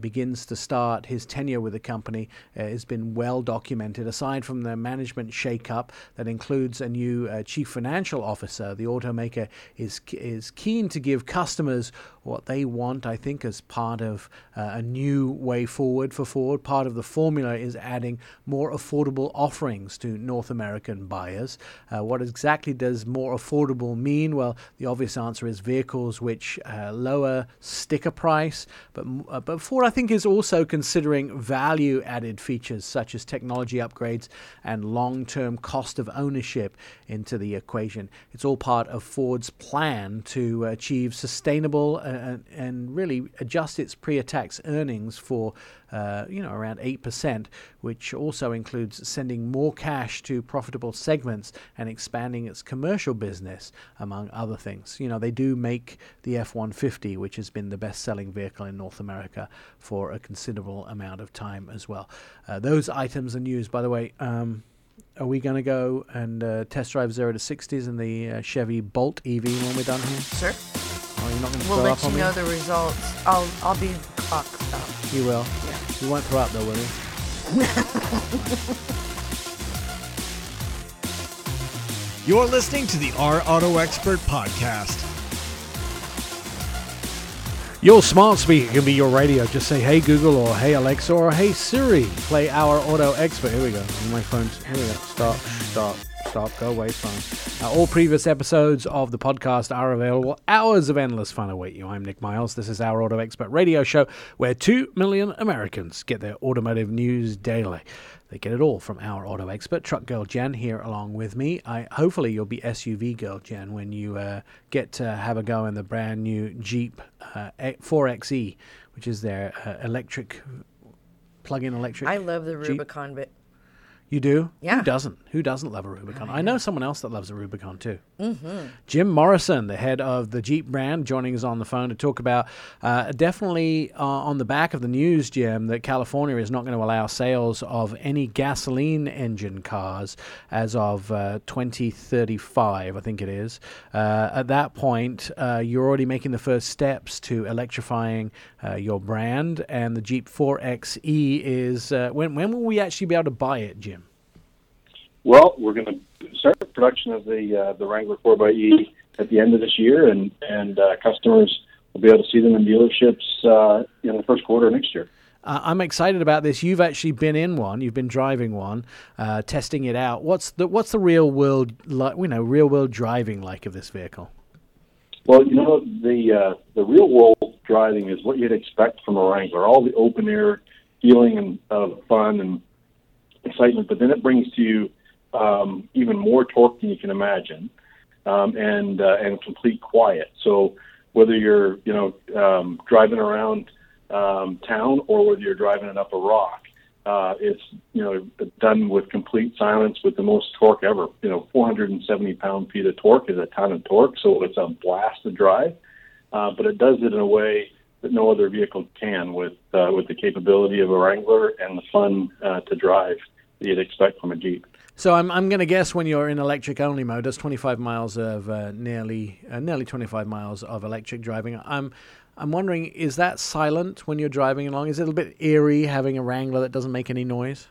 begins to start. His tenure with the company has been well documented. Aside from the management shakeup that includes a new uh, chief financial officer, the automaker is is keen to give customers what they want. I think as part of uh, a new way forward for Ford. Part of the formula is adding more affordable offerings to North American buyers. Uh, what exactly does more affordable mean? Well, the obvious answer is vehicles which uh, lower sticker price, but uh, but Ford I think is also considering value added features such as technology upgrades and long term cost of ownership into the equation. It's all part of Ford's plan to achieve sustainable uh, and, and really adjust its pre-tax earnings for uh, you know around eight percent, which also includes sending more cash to profitable segments and expanding its commercial business, among other things. You know they do make the F-150, which has been the best-selling vehicle in North America for a considerable amount of time as well. Uh, those items are news, by the way. Um, are we going to go and uh, test drive zero to sixties in the uh, Chevy Bolt EV when we're done here? Sure. Oh, you're not going to We'll throw let you know the results. I'll I'll be clock up. You will. Yeah. You won't throw up though, will you? You're listening to the Our Auto Expert Podcast. Your smart speaker can be your radio. Just say, hey Google, or hey Alexa, or hey Siri, play our Auto Expert. Here we go. My phone's. Here we go. Stop, stop, stop. Go away, phone. Uh, all previous episodes of the podcast are available. Hours of endless fun await you. I'm Nick Miles. This is our Auto Expert radio show where 2 million Americans get their automotive news daily. They get it all from our auto expert, truck girl Jen, here along with me. I hopefully you'll be SUV girl Jen when you uh, get to have a go in the brand new Jeep uh, 4xe, which is their uh, electric plug-in electric. I love the Jeep. Rubicon, but You do? Yeah. Who doesn't? Who doesn't love a Rubicon? I know someone else that loves a Rubicon too. Mm-hmm. Jim Morrison, the head of the Jeep brand, joining us on the phone to talk about uh, definitely uh, on the back of the news, Jim, that California is not going to allow sales of any gasoline engine cars as of uh, 2035, I think it is. Uh, at that point, uh, you're already making the first steps to electrifying uh, your brand, and the Jeep 4xe is. When, when will we actually be able to buy it, Jim? Well, we're going to start production of the uh, the Wrangler 4xE at the end of this year, and and uh, customers will be able to see them in dealerships uh, in the first quarter of next year. Uh, I'm excited about this. You've actually been in one. You've been driving one, uh, testing it out. What's the what's the real world like? You know, real world driving like of this vehicle? Well, you know the uh, the real world driving is what you'd expect from a Wrangler. All the open air feeling and of fun and excitement, but then it brings to you um, even more torque than you can imagine, um, and uh, and complete quiet. So whether you're you know um, driving around um, town or whether you're driving it up a rock, uh, it's you know done with complete silence with the most torque ever. You know, 470 pound feet of torque is a ton of torque, so it's a blast to drive. Uh, but it does it in a way that no other vehicle can, with uh, with the capability of a Wrangler and the fun uh, to drive that you'd expect from a Jeep. So I'm I'm going to guess when you're in electric only mode, that's 25 miles of uh, nearly uh, nearly 25 miles of electric driving. I'm I'm wondering, is that silent when you're driving along? Is it a bit eerie having a Wrangler that doesn't make any noise?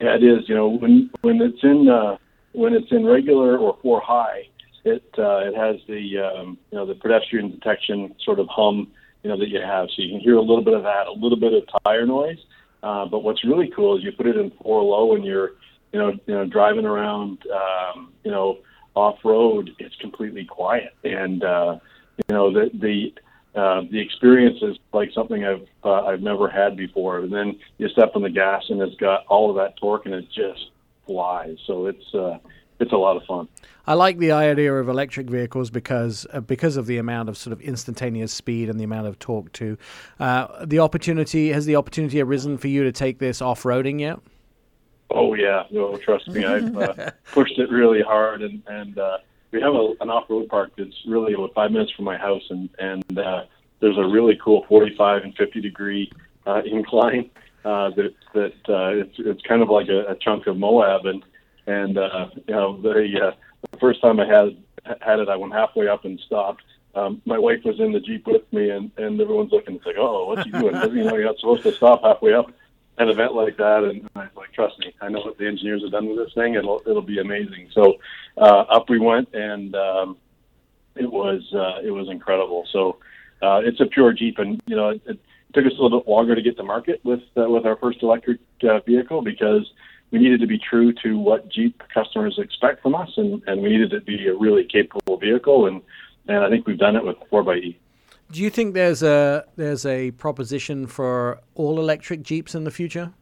Yeah, it is. You know, when when it's in uh, when it's in regular or four high, it uh, it has the um, you know the pedestrian detection sort of hum you know that you have, so you can hear a little bit of that, a little bit of tire noise. Uh, but what's really cool is you put it in four low and you're you know you know driving around um, you know off road, it's completely quiet, and uh, you know the the uh, the experience is like something I've uh, I've never had before. And then you step on the gas and it's got all of that torque and it just flies. So it's uh, it's a lot of fun. I like the idea of electric vehicles because uh, because of the amount of sort of instantaneous speed and the amount of torque too. Uh, the opportunity has the opportunity arisen for you to take this off roading yet? Oh yeah, no, trust me, I've uh, pushed it really hard, and and uh, we have a, an off-road park that's really about five minutes from my house, and and uh, there's a really cool 45 and 50 degree uh, incline uh, that that uh, it's it's kind of like a, a chunk of Moab, and and uh, you know the uh, the first time I had had it, I went halfway up and stopped. Um, my wife was in the jeep with me, and and everyone's looking. It's like, oh, what's he doing? Doesn't he know you're not supposed to stop halfway up? An event like that, and I was like, trust me, I know what the engineers have done with this thing, it'll it'll be amazing. So uh, up we went, and um, it was uh, it was incredible. So uh, it's a pure Jeep, and you know it, it took us a little bit longer to get to market with uh, with our first electric uh, vehicle because we needed to be true to what Jeep customers expect from us, and, and we needed to be a really capable vehicle, and and I think we've done it with the 4xE. Do you think there's a there's a proposition for all electric Jeeps in the future?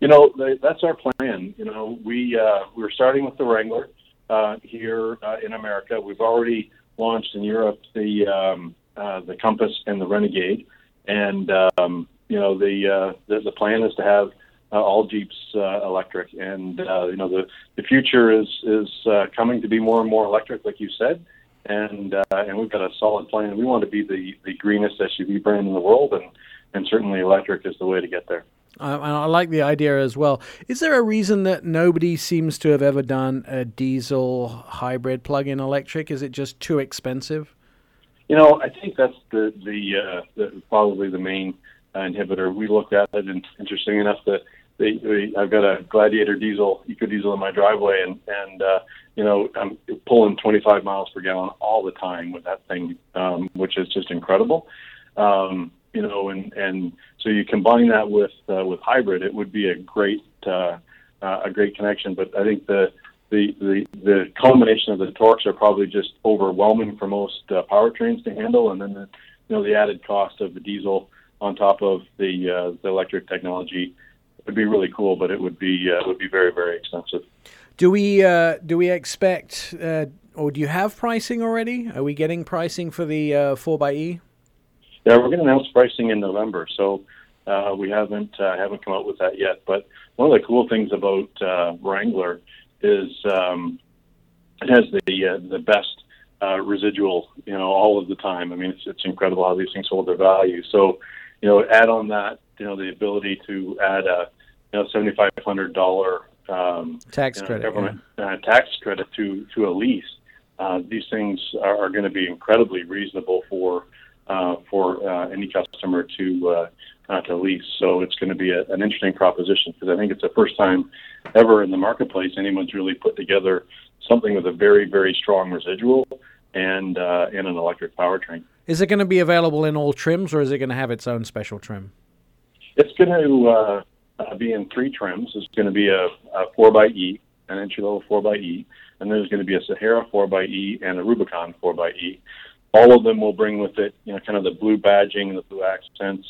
You know, that's our plan. You know, we uh, we're starting with the Wrangler uh, here uh, in America. We've already launched in Europe the um, uh, the Compass and the Renegade, and um, you know the, uh, the the plan is to have uh, all Jeeps electric, and you know the the future is is coming to be more and more electric, like you said, and uh, and we've got a solid plan. We want to be the the greenest SUV brand in the world, and and certainly electric is the way to get there. Uh, and I like the idea as well. Is there a reason that nobody seems to have ever done a diesel hybrid plug-in electric? Is it just too expensive? You know, I think that's the the, uh, the probably the main uh, inhibitor. We looked at it, and interesting enough, that they, they, I've got a Gladiator diesel, eco diesel in my driveway, and and uh, you know I'm pulling 25 miles per gallon all the time with that thing, um, which is just incredible. Um, you know, and and so you combine that with uh, with hybrid, it would be a great uh, uh, a great connection. But I think the the, the the combination of the torques are probably just overwhelming for most uh, powertrains to handle, and then the, you know the added cost of the diesel on top of the uh, the electric technology would be really cool, but it would be uh, would be very very expensive. Do we uh, do we expect, uh, or do you have pricing already? Are we getting pricing for the uh, four x E? Yeah, we're going to announce pricing in November, so uh, we haven't uh, haven't come out with that yet. But one of the cool things about uh, Wrangler is um, it has the uh, the best uh, residual, you know, all of the time. I mean, it's it's incredible how these things hold their value. So, you know, add on that, you know, the ability to add a you know seventy five hundred dollar um, Tax you know, credit, government uh, tax credit to to a lease. Uh, these things are, are going to be incredibly reasonable for uh, for uh, any customer to uh, uh, to lease. So it's going to be a, an interesting proposition because I think it's the first time ever in the marketplace anyone's really put together something with a very very strong residual and uh, and an electric powertrain. Is it going to be available in all trims, or is it going to have its own special trim? It's going to uh, be in three trims. It's going to be a, a 4xE, an entry level 4xE, and there's going to be a Sahara 4xE and a Rubicon 4xE. All of them will bring with it, you know, kind of the blue badging the blue accents.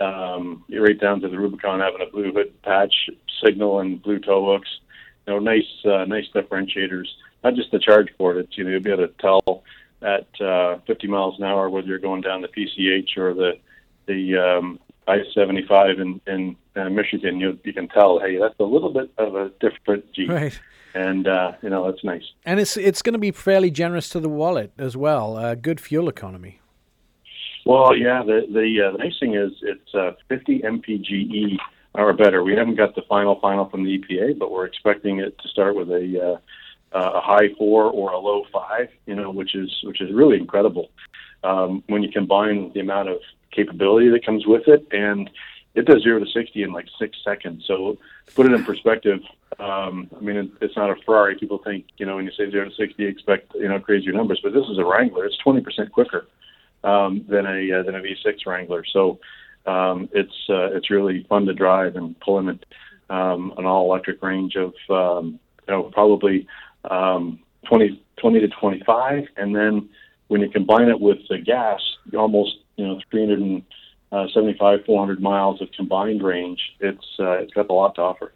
Um, right down to the Rubicon having a blue hood patch signal and blue tow hooks. You know, nice, uh, nice differentiators. Not just the charge port. It's you know you'll be able to tell at uh, 50 miles an hour whether you're going down the PCH or the the um, I-75 in in uh, Michigan. You you can tell, hey, that's a little bit of a different Jeep, Right. and uh, you know that's nice. And it's it's going to be fairly generous to the wallet as well. Uh, good fuel economy. Well, yeah. The the, uh, the nice thing is it's uh, 50 mpge or better. We haven't got the final final from the EPA, but we're expecting it to start with a uh, a high four or a low five. You know, which is which is really incredible um, when you combine the amount of capability that comes with it, and it does zero to 60 in like six seconds. So to put it in perspective, um, I mean, it, it's not a Ferrari. People think, you know, when you say zero to 60, expect, you know, crazier numbers, but this is a Wrangler. It's 20% quicker um, than a uh, than a V6 Wrangler. So um, it's uh, it's really fun to drive and pulling it um, an all electric range of um, you know probably um, 20 20 to 25, and then when you combine it with the gas, you almost you know 375 400 miles of combined range. It's uh, it's got a lot to offer.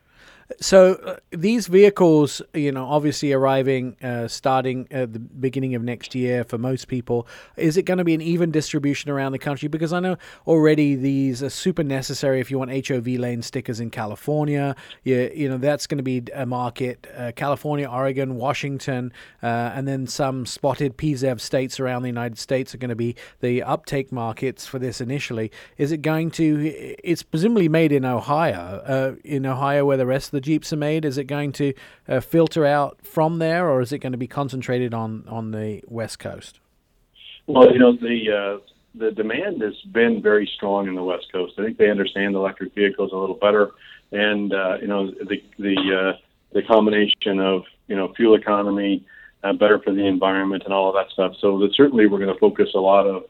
So uh, these vehicles, you know, obviously arriving uh, starting at the beginning of next year for most people, is it going to be an even distribution around the country? Because I know already these are super necessary if you want HOV lane stickers in California. You, you know, that's going to be a market. Uh, California, Oregon, Washington, uh, and then some spotted PZEV states around the United States are going to be the uptake markets for this initially. Is it going to? It's presumably made in Ohio, uh, in Ohio where the rest of the Jeeps are made? Is it going to uh, filter out from there, or is it going to be concentrated on on the West Coast? Well, you know the uh, the demand has been very strong in the West Coast. I think they understand electric vehicles a little better, and uh, you know the the uh, the combination of you know fuel economy, uh, better for the environment, and all of that stuff. So that certainly we're going to focus a lot of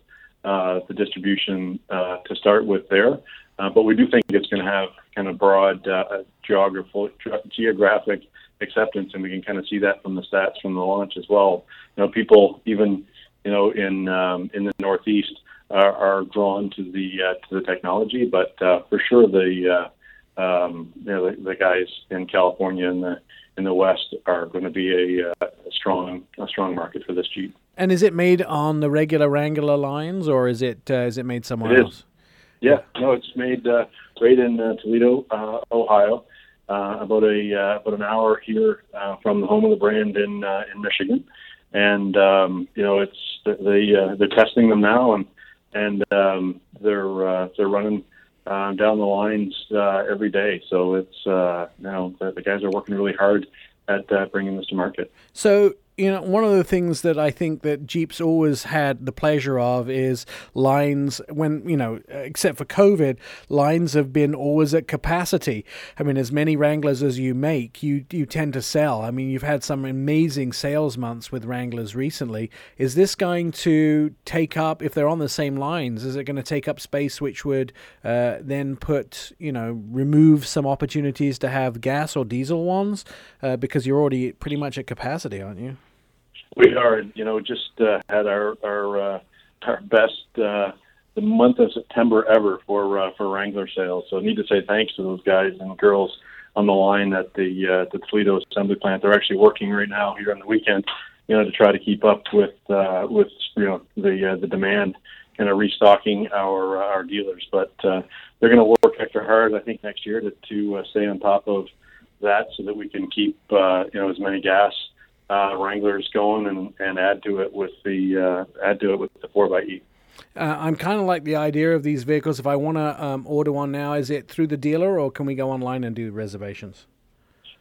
uh, the distribution uh, to start with there. Uh, but we do think it's going to have kind of broad uh, geographical, geographic acceptance, and we can kind of see that from the stats from the launch as well. You know, people even you know in um, in the Northeast are, are drawn to the uh, to the technology, but uh, for sure the uh, um, you know the, the guys in California and the in the West are going to be a, uh, a strong a strong market for this Jeep. And is it made on the regular Wrangler lines, or is it uh, is it made somewhere It else? Yeah, no, it's made uh, right in uh, Toledo, uh, Ohio, uh, about a uh, about an hour here uh, from the home of the brand in uh, in Michigan, and um, you know it's they uh, they're testing them now, and and um, they're uh, they're running um, down the lines uh, every day. So it's uh, you know the, the guys are working really hard at uh, bringing this to market. So you know, one of the things that I think that Jeep's always had the pleasure of is lines when, you know, except for COVID, lines have been always at capacity. I mean, as many Wranglers as you make, you, you tend to sell. I mean, you've had some amazing sales months with Wranglers recently. Is this going to take up, if they're on the same lines, is it going to take up space which would uh, then put, you know, remove some opportunities to have gas or diesel ones? Uh, because you're already pretty much at capacity, aren't you? We are, you know, just uh, had our our uh, our best uh, the month of September ever for uh, for Wrangler sales. So I need to say thanks to those guys and girls on the line at the uh, the Toledo assembly plant. They're actually working right now here on the weekend, you know, to try to keep up with uh, with you know the uh, the demand and are restocking our uh, our dealers. But uh, they're going to work extra hard, I think, next year to to uh, stay on top of that so that we can keep uh, you know as many gas uh, Wranglers going and, and add to it with the uh, add to it with the four x E. Uh, I'm kind of like the idea of these vehicles. If I want to um, order one now, is it through the dealer or can we go online and do reservations?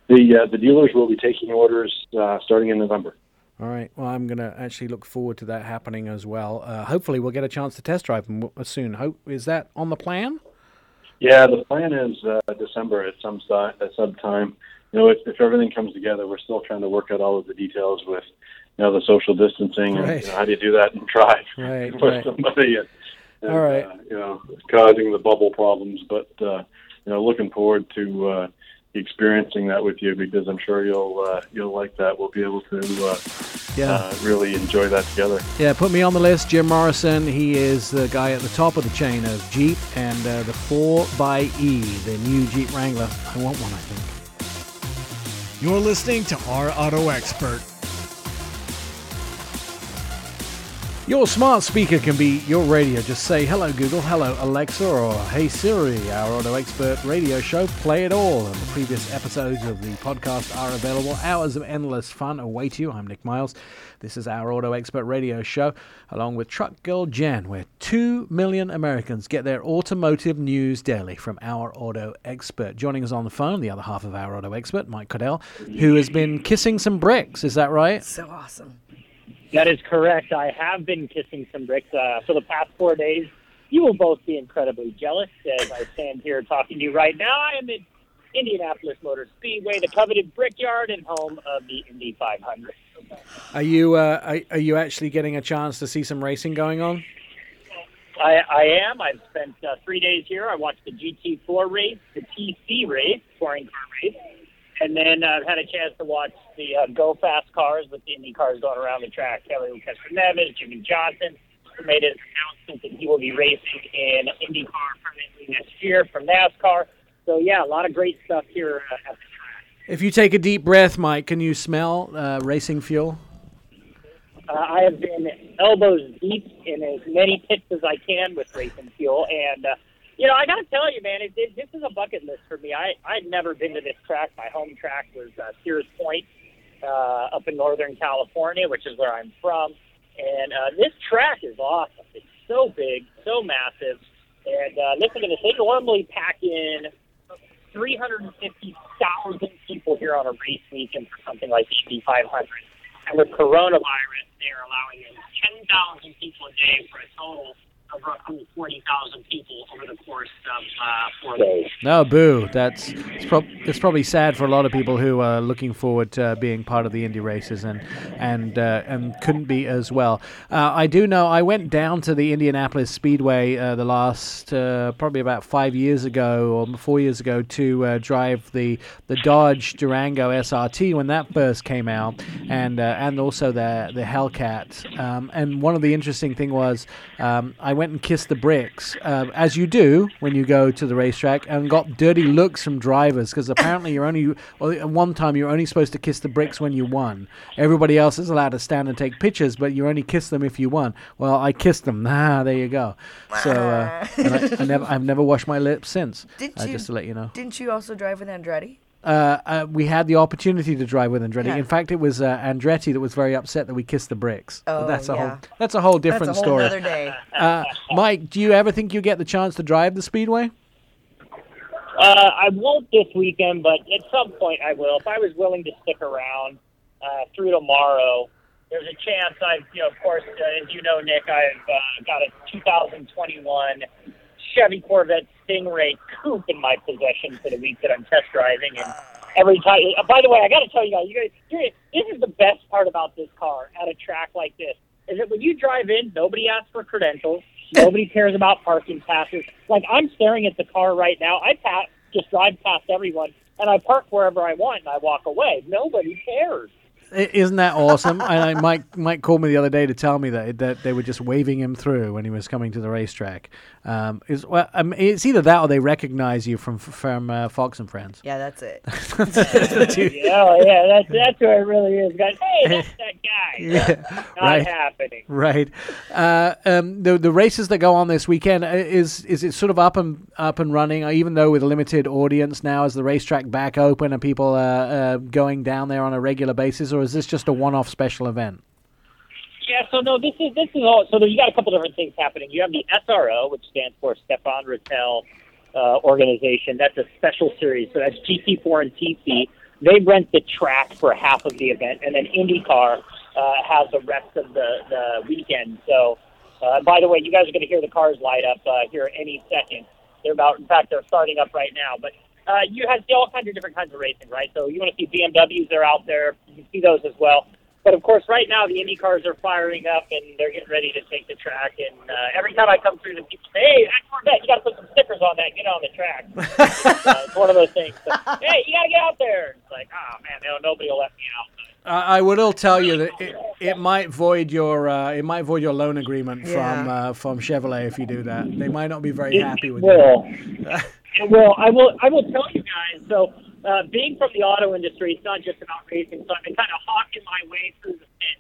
The uh, the dealers will be taking orders uh, starting in November. All right. Well, I'm going to actually look forward to that happening as well. Uh, hopefully, we'll get a chance to test drive them soon. Hope is that on the plan? Yeah, the plan is uh, December at some si- at some time you know, if, if everything comes together, we're still trying to work out all of the details with, you know, the social distancing and you know, how do you do that and drive right, with right. somebody and, and all right. uh, you know, causing the bubble problems. But uh, you know, looking forward to uh, experiencing that with you because I'm sure you'll uh, you'll like that. We'll be able to uh, yeah. uh, really enjoy that together. Yeah, put me on the list. Jim Morrison, he is the guy at the top of the chain of Jeep and uh, the 4xE, the new Jeep Wrangler. I want one, I think. You're listening to Our Auto Expert. Your smart speaker can be your radio. Just say, hello, Google, hello, Alexa, or hey, Siri. Our Auto Expert radio show, play it all. And the previous episodes of the podcast are available. Hours of endless fun await you. I'm Nick Miles. This is our Auto Expert radio show, along with Truck Girl Jen, where 2 million Americans get their automotive news daily from our Auto Expert. Joining us on the phone, the other half of our Auto Expert, Mike Caudill, who has been kissing some bricks. Is that right? So awesome. That is correct. I have been kissing some bricks uh, for the past four days. You will both be incredibly jealous as I stand here talking to you right now. I am in Indianapolis Motor Speedway, the coveted brickyard and home of the Indy 500. Are you uh, are, are you actually getting a chance to see some racing going on? I, I am. I've spent uh, three days here. I watched the GT4 race, the TC race, touring car race, and then I've uh, had a chance to watch the uh, Go Fast cars with the Indy cars going around the track. Helio Castroneves, Jimmie Johnson made an announcement that he will be racing in IndyCar permanently next year from NASCAR. So yeah, a lot of great stuff here uh, at the track. If you take a deep breath, Mike, can you smell uh, racing fuel? Uh, I have been elbows deep in as many pits as I can with racing fuel, and uh, you know, I got to tell you, man, it, it, this is a bucket list for me. I I'd never been to this track. My home track was uh, Sears Point uh, up in Northern California, which is where I'm from. And uh, this track is awesome. It's so big, so massive. And uh, listen to this. They normally pack in 350,000 people here on a race weekend for something like Indy 500. And with coronavirus, they're allowing in 10,000 people a day for a total of roughly 40,000 people over the course of uh, four days. No, boo. That's it's, prob- it's probably sad for a lot of people who are looking forward to uh, being part of the Indy races and and uh, and couldn't be as well. Uh, I do know I went down to the Indianapolis Speedway uh, the last uh, probably about five years ago or four years ago to drive the the Dodge Durango SRT when that first came out, and and also the the Hellcat. Um, and one of the interesting thing was um, I went went and kissed the bricks, uh, as you do when you go to the racetrack, and got dirty looks from drivers because apparently you're only at one time you're only supposed to kiss the bricks when you won. Everybody else is allowed to stand and take pictures, but you only kiss them if you won. Well, I kissed them. Ah, there you go. So uh, I, I, never, I've never washed my lips since. Did uh, you? Just to let you know. Didn't you also drive with Andretti? Uh, uh, we had the opportunity to drive with Andretti. Yeah. In fact, it was uh, Andretti that was very upset that we kissed the bricks. Oh, that's a yeah. whole that's a whole different that's a whole story. Other day. Uh, Mike, do you ever think you get the chance to drive the speedway? Uh, I won't this weekend, but at some point I will. If I was willing to stick around uh, through tomorrow, there's a chance I've, you know, of course, uh, as you know, Nick, I've uh, got a 2021 Chevy Corvette Stingray coupe in my possession for the week that I'm test driving. And every time, uh, by the way, I got to tell you guys, you guys, this is the best part about this car at a track like this. Is that when you drive in, nobody asks for credentials. Nobody cares about parking passes. Like I'm staring at the car right now. I pass, just drive past everyone, and I park wherever I want, and I walk away. Nobody cares. I- Isn't that awesome? and I, Mike Mike called me the other day to tell me that that they were just waving him through when he was coming to the racetrack. Um, is well, um, it's either that or they recognize you from from uh, Fox and Friends. Yeah, that's it. yeah, yeah, that's that's what it really is, guys. Hey, that's that guy. Yeah, Not right. happening. Right. Uh, um, the the races that go on this weekend uh, is is it sort of up and up and running? uh, Even though with a limited audience now, is the racetrack back open and people are uh, going down there on a regular basis, or is this just a one-off special event? Yeah, so no, this is this is all. So you got a couple different things happening. You have the SRO, which stands for Stéphane Ratel uh, Organization. That's a special series. So that's GT4 and TC. They rent the track for half of the event, and then IndyCar uh, has the rest of the the weekend. So, uh, by the way, you guys are going to hear the cars light up uh, here any second. They're about, in fact, they're starting up right now. But uh, you have see all kinds of different kinds of racing, right? So you want to see BMWs, they're out there. You can see those as well. But of course, right now the Indy cars are firing up and they're getting ready to take the track. And uh, every time I come through, the people say, "Hey, that Corvette, you got to put some stickers on that. Get on the track." uh, it's one of those things. So, hey, you got to get out there. It's like, oh man, no, nobody will let me out. I I will tell you that it, it might void your uh, it might void your loan agreement from Yeah. uh, from Chevrolet if you do that. They might not be very happy with you. It will. I will. I will tell you guys. So, uh, being from the auto industry, it's not just about racing. So I've been kind of hawking my way through the pit,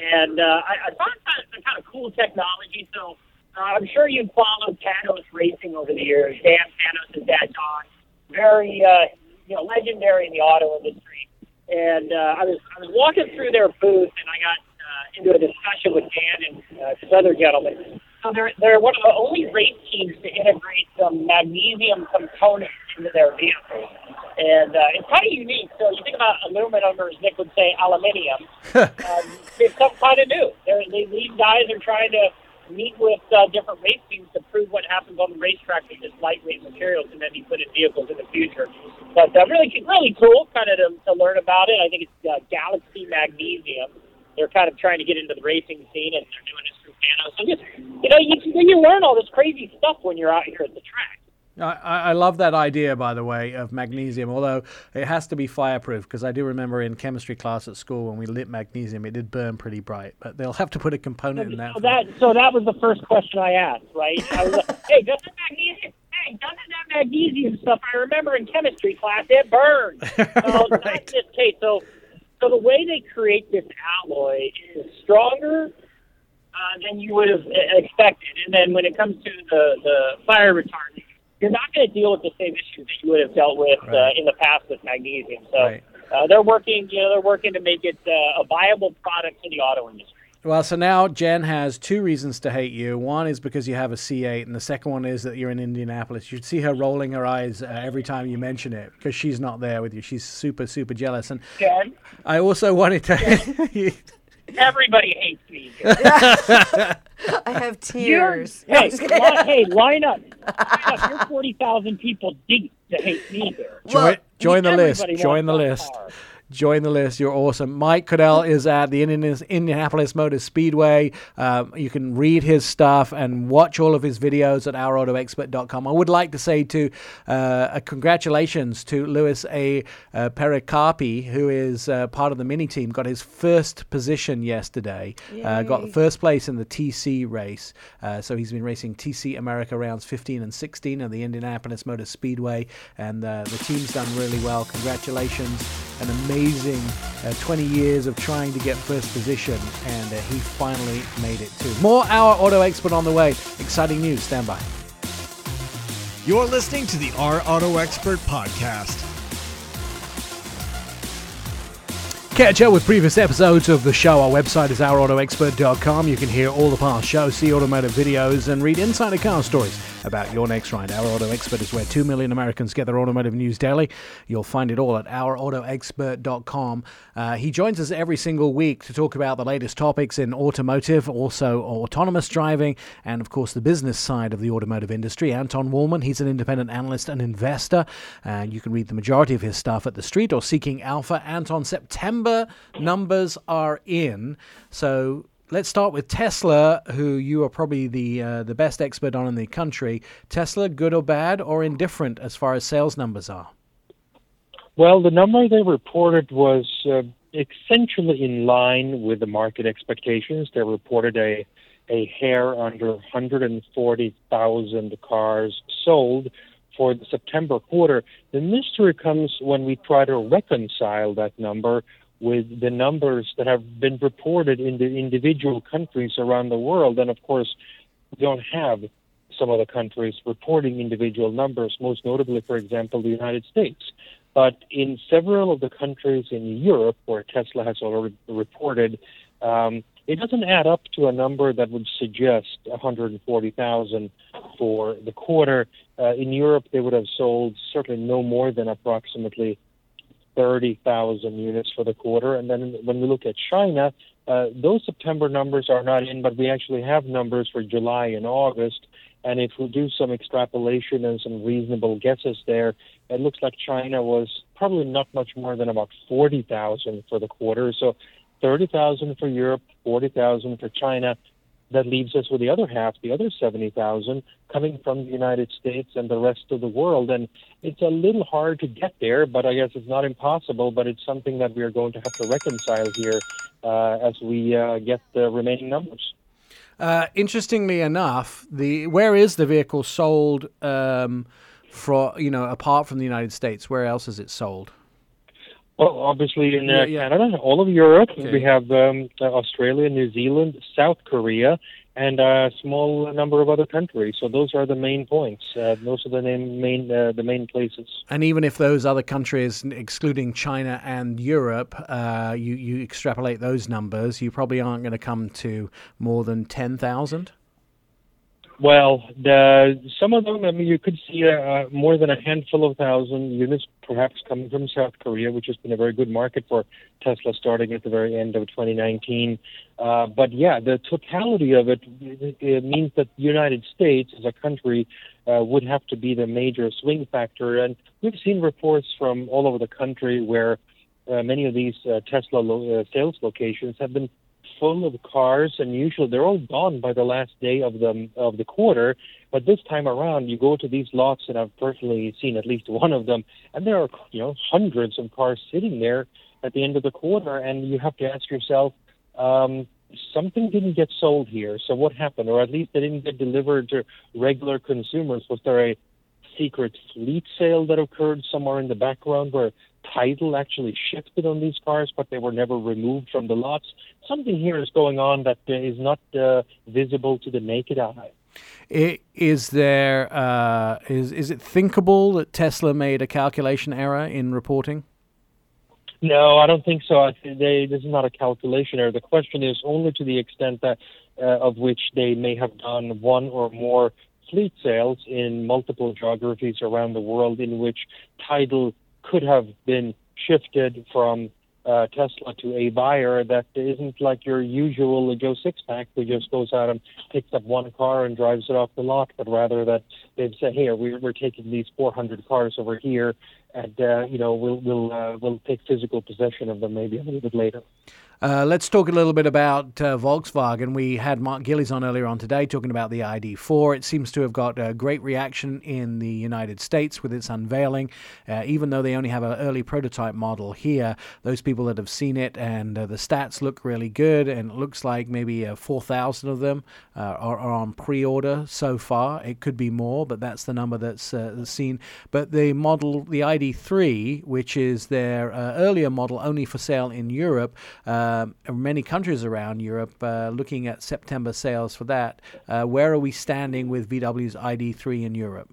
and uh, I, I thought it was some kind of cool technology. So uh, I'm sure you've followed Panoz Racing over the years. Dan Panoz' is dad, Don, very uh, you know legendary in the auto industry. And uh, I was I was walking through their booth, and I got uh, into a discussion with Dan and uh, this other gentleman. So they're they're one of the only race teams to integrate some magnesium components into their vehicles, and uh, it's kind of unique. So you think about aluminum, or as Nick would say, aluminium. um, it's something kind of new. They're, they, these guys are trying to meet with uh, different race teams to prove what happens on the racetrack with this lightweight material can then be put in vehicles in the future. But uh, really, really cool, kind of to, to learn about it. I think it's uh, Galaxy Magnesium. They're kind of trying to get into the racing scene, and they're doing this through Panoz. So just you you learn all this crazy stuff when you're out here at the track. I, I love that idea, by the way, of magnesium. Although it has to be fireproof, because I do remember in chemistry class at school when we lit magnesium, it did burn pretty bright. But they'll have to put a component in that. So that so that was the first question I asked, right? I was like, hey, doesn't magnesium? Hey, doesn't that magnesium stuff? I remember in chemistry class it burns. So not in this case. So so the way they create this alloy is stronger uh, than you would have uh, expected, and then when it comes to the the fire retardant, you're not going to deal with the same issues that you would have dealt with uh, in the past with magnesium. So. Right. Uh, they're working, you know, they're working to make it uh, a viable product in the auto industry. Well, so now Jen has two reasons to hate you. One is because you have a C8, and the second one is that you're in Indianapolis. You should see her rolling her eyes uh, every time you mention it because she's not there with you. She's super, super jealous. And Jen, I also wanted to. everybody hates me. I have tears. No, I'm Hey, li- hey, line up. Line up. You're 40,000 people deep to hate me there. join join the list. Join the list. car. Join the list. You're awesome. Mike Caudill is at the Indianapolis Motor Speedway. Um, you can read his stuff and watch all of his videos at ourautoexpert.com. I would like to say to uh, a congratulations to Luis A. Uh, Perocarpi, who is uh, part of the mini team. Got his first position yesterday. Uh, got first place in the TC race. Uh, so he's been racing TC America rounds 15 and 16 at the Indianapolis Motor Speedway, and uh, the team's done really well. Congratulations! An amazing uh, 20 years of trying to get first position, and uh, he finally made it too. More Our Auto Expert on the way. Exciting news. Stand by. You're listening to the Our Auto Expert Podcast. Catch up with previous episodes of the show. Our website is ourautoexpert.com. You can hear all the past shows, see automotive videos, and read insider car stories about your next ride. Our Auto Expert is where 2 million Americans get their automotive news daily. You'll find it all at ourautoexpert.com. Uh, he joins us every single week to talk about the latest topics in automotive, also autonomous driving, and of course the business side of the automotive industry. Anton Wahlman, he's an independent analyst and investor, and you can read the majority of his stuff at the street or Seeking Alpha. Anton, September numbers are in. So let's start with Tesla, who you are probably the uh, the best expert on in the country. Tesla, good or bad or indifferent as far as sales numbers are? Well, the number they reported was uh, essentially in line with the market expectations. They reported a a hair under 140,000 cars sold for the September quarter. The mystery comes when we try to reconcile that number with the numbers that have been reported in the individual countries around the world. And of course, we don't have some of the countries reporting individual numbers, most notably, for example, the United States. But in several of the countries in Europe where Tesla has already reported, um, it doesn't add up to a number that would suggest 140,000 for the quarter. Uh, in Europe, they would have sold certainly no more than approximately 30,000 units for the quarter. And then when we look at China, uh, those September numbers are not in, but we actually have numbers for July and August. And if we do some extrapolation and some reasonable guesses there, it looks like China was probably not much more than about 40,000 for the quarter. So 30,000 for Europe, 40,000 for China that leaves us with the other half, the other 70,000 coming from the United States and the rest of the world. And it's a little hard to get there, but I guess it's not impossible, but it's something that we are going to have to reconcile here uh, as we uh, get the remaining numbers. Uh, interestingly enough, the where is the vehicle sold um, for, you know, apart from the United States? Where else is it sold? Well, obviously in uh, yeah, yeah. Canada, all of Europe. Okay. We have um, Australia, New Zealand, South Korea, and a small number of other countries. So those are the main points. Uh, those are the main main uh, the main places. And even if those other countries, excluding China and Europe, uh, you you extrapolate those numbers, you probably aren't going to come to more than ten thousand. Well, the, some of them, I mean, you could see uh, more than a handful of thousand units perhaps coming from South Korea, which has been a very good market for Tesla starting at the very end of 2019. Uh, but yeah, the totality of it, it, means that the United States as a country uh, would have to be the major swing factor. And we've seen reports from all over the country where uh, many of these uh, Tesla lo- uh, sales locations have been full of cars, and usually they're all gone by the last day of the of the quarter. But this time around, you go to these lots, and I've personally seen at least one of them, and there are you know hundreds of cars sitting there at the end of the quarter, and you have to ask yourself. Um, something didn't get sold here. So what happened? Or at least they didn't get delivered to regular consumers. Was there a secret fleet sale that occurred somewhere in the background where title actually shifted on these cars, but they were never removed from the lots. Something here is going on that uh, is not uh, visible to the naked eye. Is there uh, is is it thinkable that Tesla made a calculation error in reporting? No, I don't think so. They, this is not a calculation error. The question is only to the extent that uh, of which they may have done one or more fleet sales in multiple geographies around the world in which title could have been shifted from uh, Tesla to a buyer that isn't like your usual Joe Sixpack who just goes out and picks up one car and drives it off the lot, but rather that they've said, "Hey, we're, we're taking these 400 cars over here, and uh, you know we'll we'll uh, we'll take physical possession of them maybe a little bit later." Uh, let's talk a little bit about uh, Volkswagen. We had Mark Gillies on earlier on today talking about the ID4. It seems to have got a great reaction in the United States with its unveiling. Uh, even though they only have an early prototype model here, those people that have seen it and uh, the stats look really good, and it looks like maybe uh, 4,000 of them uh, are, are, on pre order so far. It could be more, but that's the number that's seen. But the model, the ID3, which is their earlier model only for sale in Europe, uh, many countries around Europe uh, looking at September sales for that. Uh, where are we standing with VW's ID3 in Europe?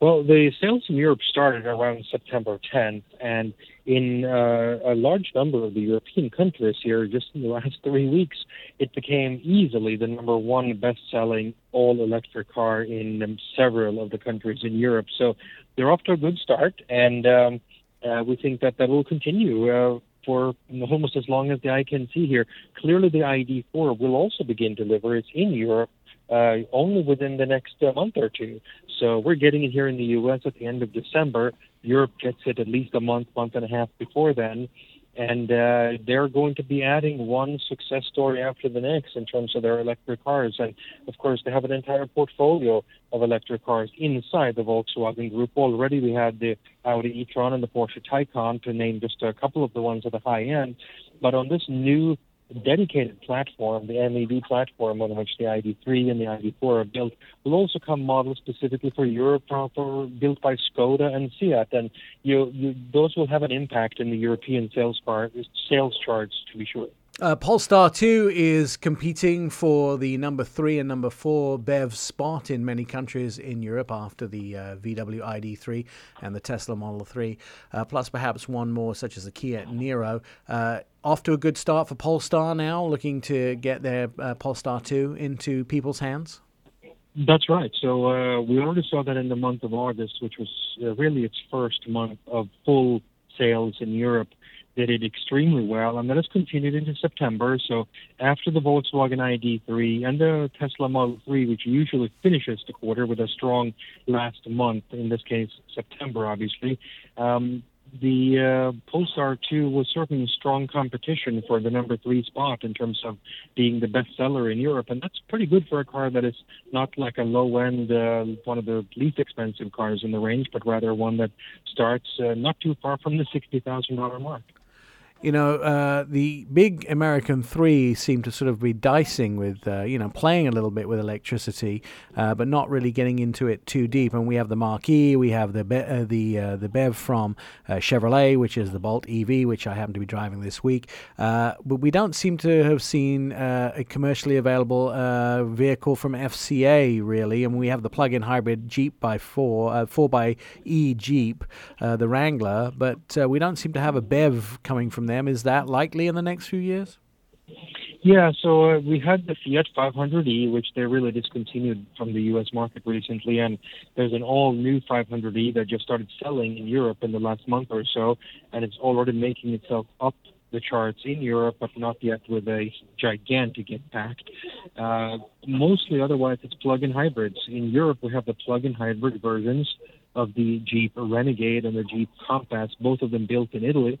Well, the sales in Europe started around September 10th, and in uh, a large number of the European countries here, just in the last three weeks, it became easily the number one best-selling all-electric car in um, several of the countries in Europe. So they're off to a good start, and um, uh, we think that that will continue. Uh, for almost as long as the eye can see here. Clearly, the ID4 will also begin deliveries in Europe uh, only within the next uh, month or two. So we're getting it here in the U.S. at the end of December. Europe gets it at least a month, month and a half before then. And uh, they're going to be adding one success story after the next in terms of their electric cars. And of course, they have an entire portfolio of electric cars inside the Volkswagen Group. Already, we had the Audi e-tron and the Porsche Taycan, to name just a couple of the ones at the high end. But on this new dedicated platform, the MEB platform on which the ID3 and the ID4 are built, will also come models specifically for Europe, for, built by Skoda and Seat, and you, you, those will have an impact in the European sales bar, sales charts to be sure. Uh, Polestar 2 is competing for the number 3 and number 4 BEV spot in many countries in Europe after the uh, VW ID3 and the Tesla Model 3, uh, plus perhaps one more, such as the Kia Niro. Uh, off to a good start for Polestar now, looking to get their uh, Polestar 2 into people's hands? That's right. So uh, we already saw that in the month of August, which was really its first month of full sales in Europe did it extremely well, and that has continued into September. So after the Volkswagen ID3 and the Tesla Model 3, which usually finishes the quarter with a strong last month, in this case September, obviously, um, the uh, Polestar 2 was certainly strong competition for the number three spot in terms of being the best seller in Europe, and that's pretty good for a car that is not like a low end, uh, one of the least expensive cars in the range, but rather one that starts uh, not too far from the $60,000 mark you know, uh, the big American three seem to sort of be dicing with, uh, you know, playing a little bit with electricity, uh, but not really getting into it too deep. And we have the E, we have the Be- uh, the uh, the Bev from uh, Chevrolet, which is the Bolt EV, which I happen to be driving this week. but we don't seem to have seen a commercially available vehicle from FCA really. And we have the plug-in hybrid Jeep by four four by E Jeep, the Wrangler, but we don't seem to have a Bev coming from them. Is that likely in the next few years? Yeah, so uh, we had the Fiat 500e, which they really discontinued from the U.S. market recently, and there's an all-new 500e that just started selling in Europe in the last month or so, and it's already making itself up the charts in Europe, but not yet with a gigantic impact. Uh, mostly, otherwise, it's plug-in hybrids. In Europe, we have the plug-in hybrid versions of the Jeep Renegade and the Jeep Compass, both of them built in Italy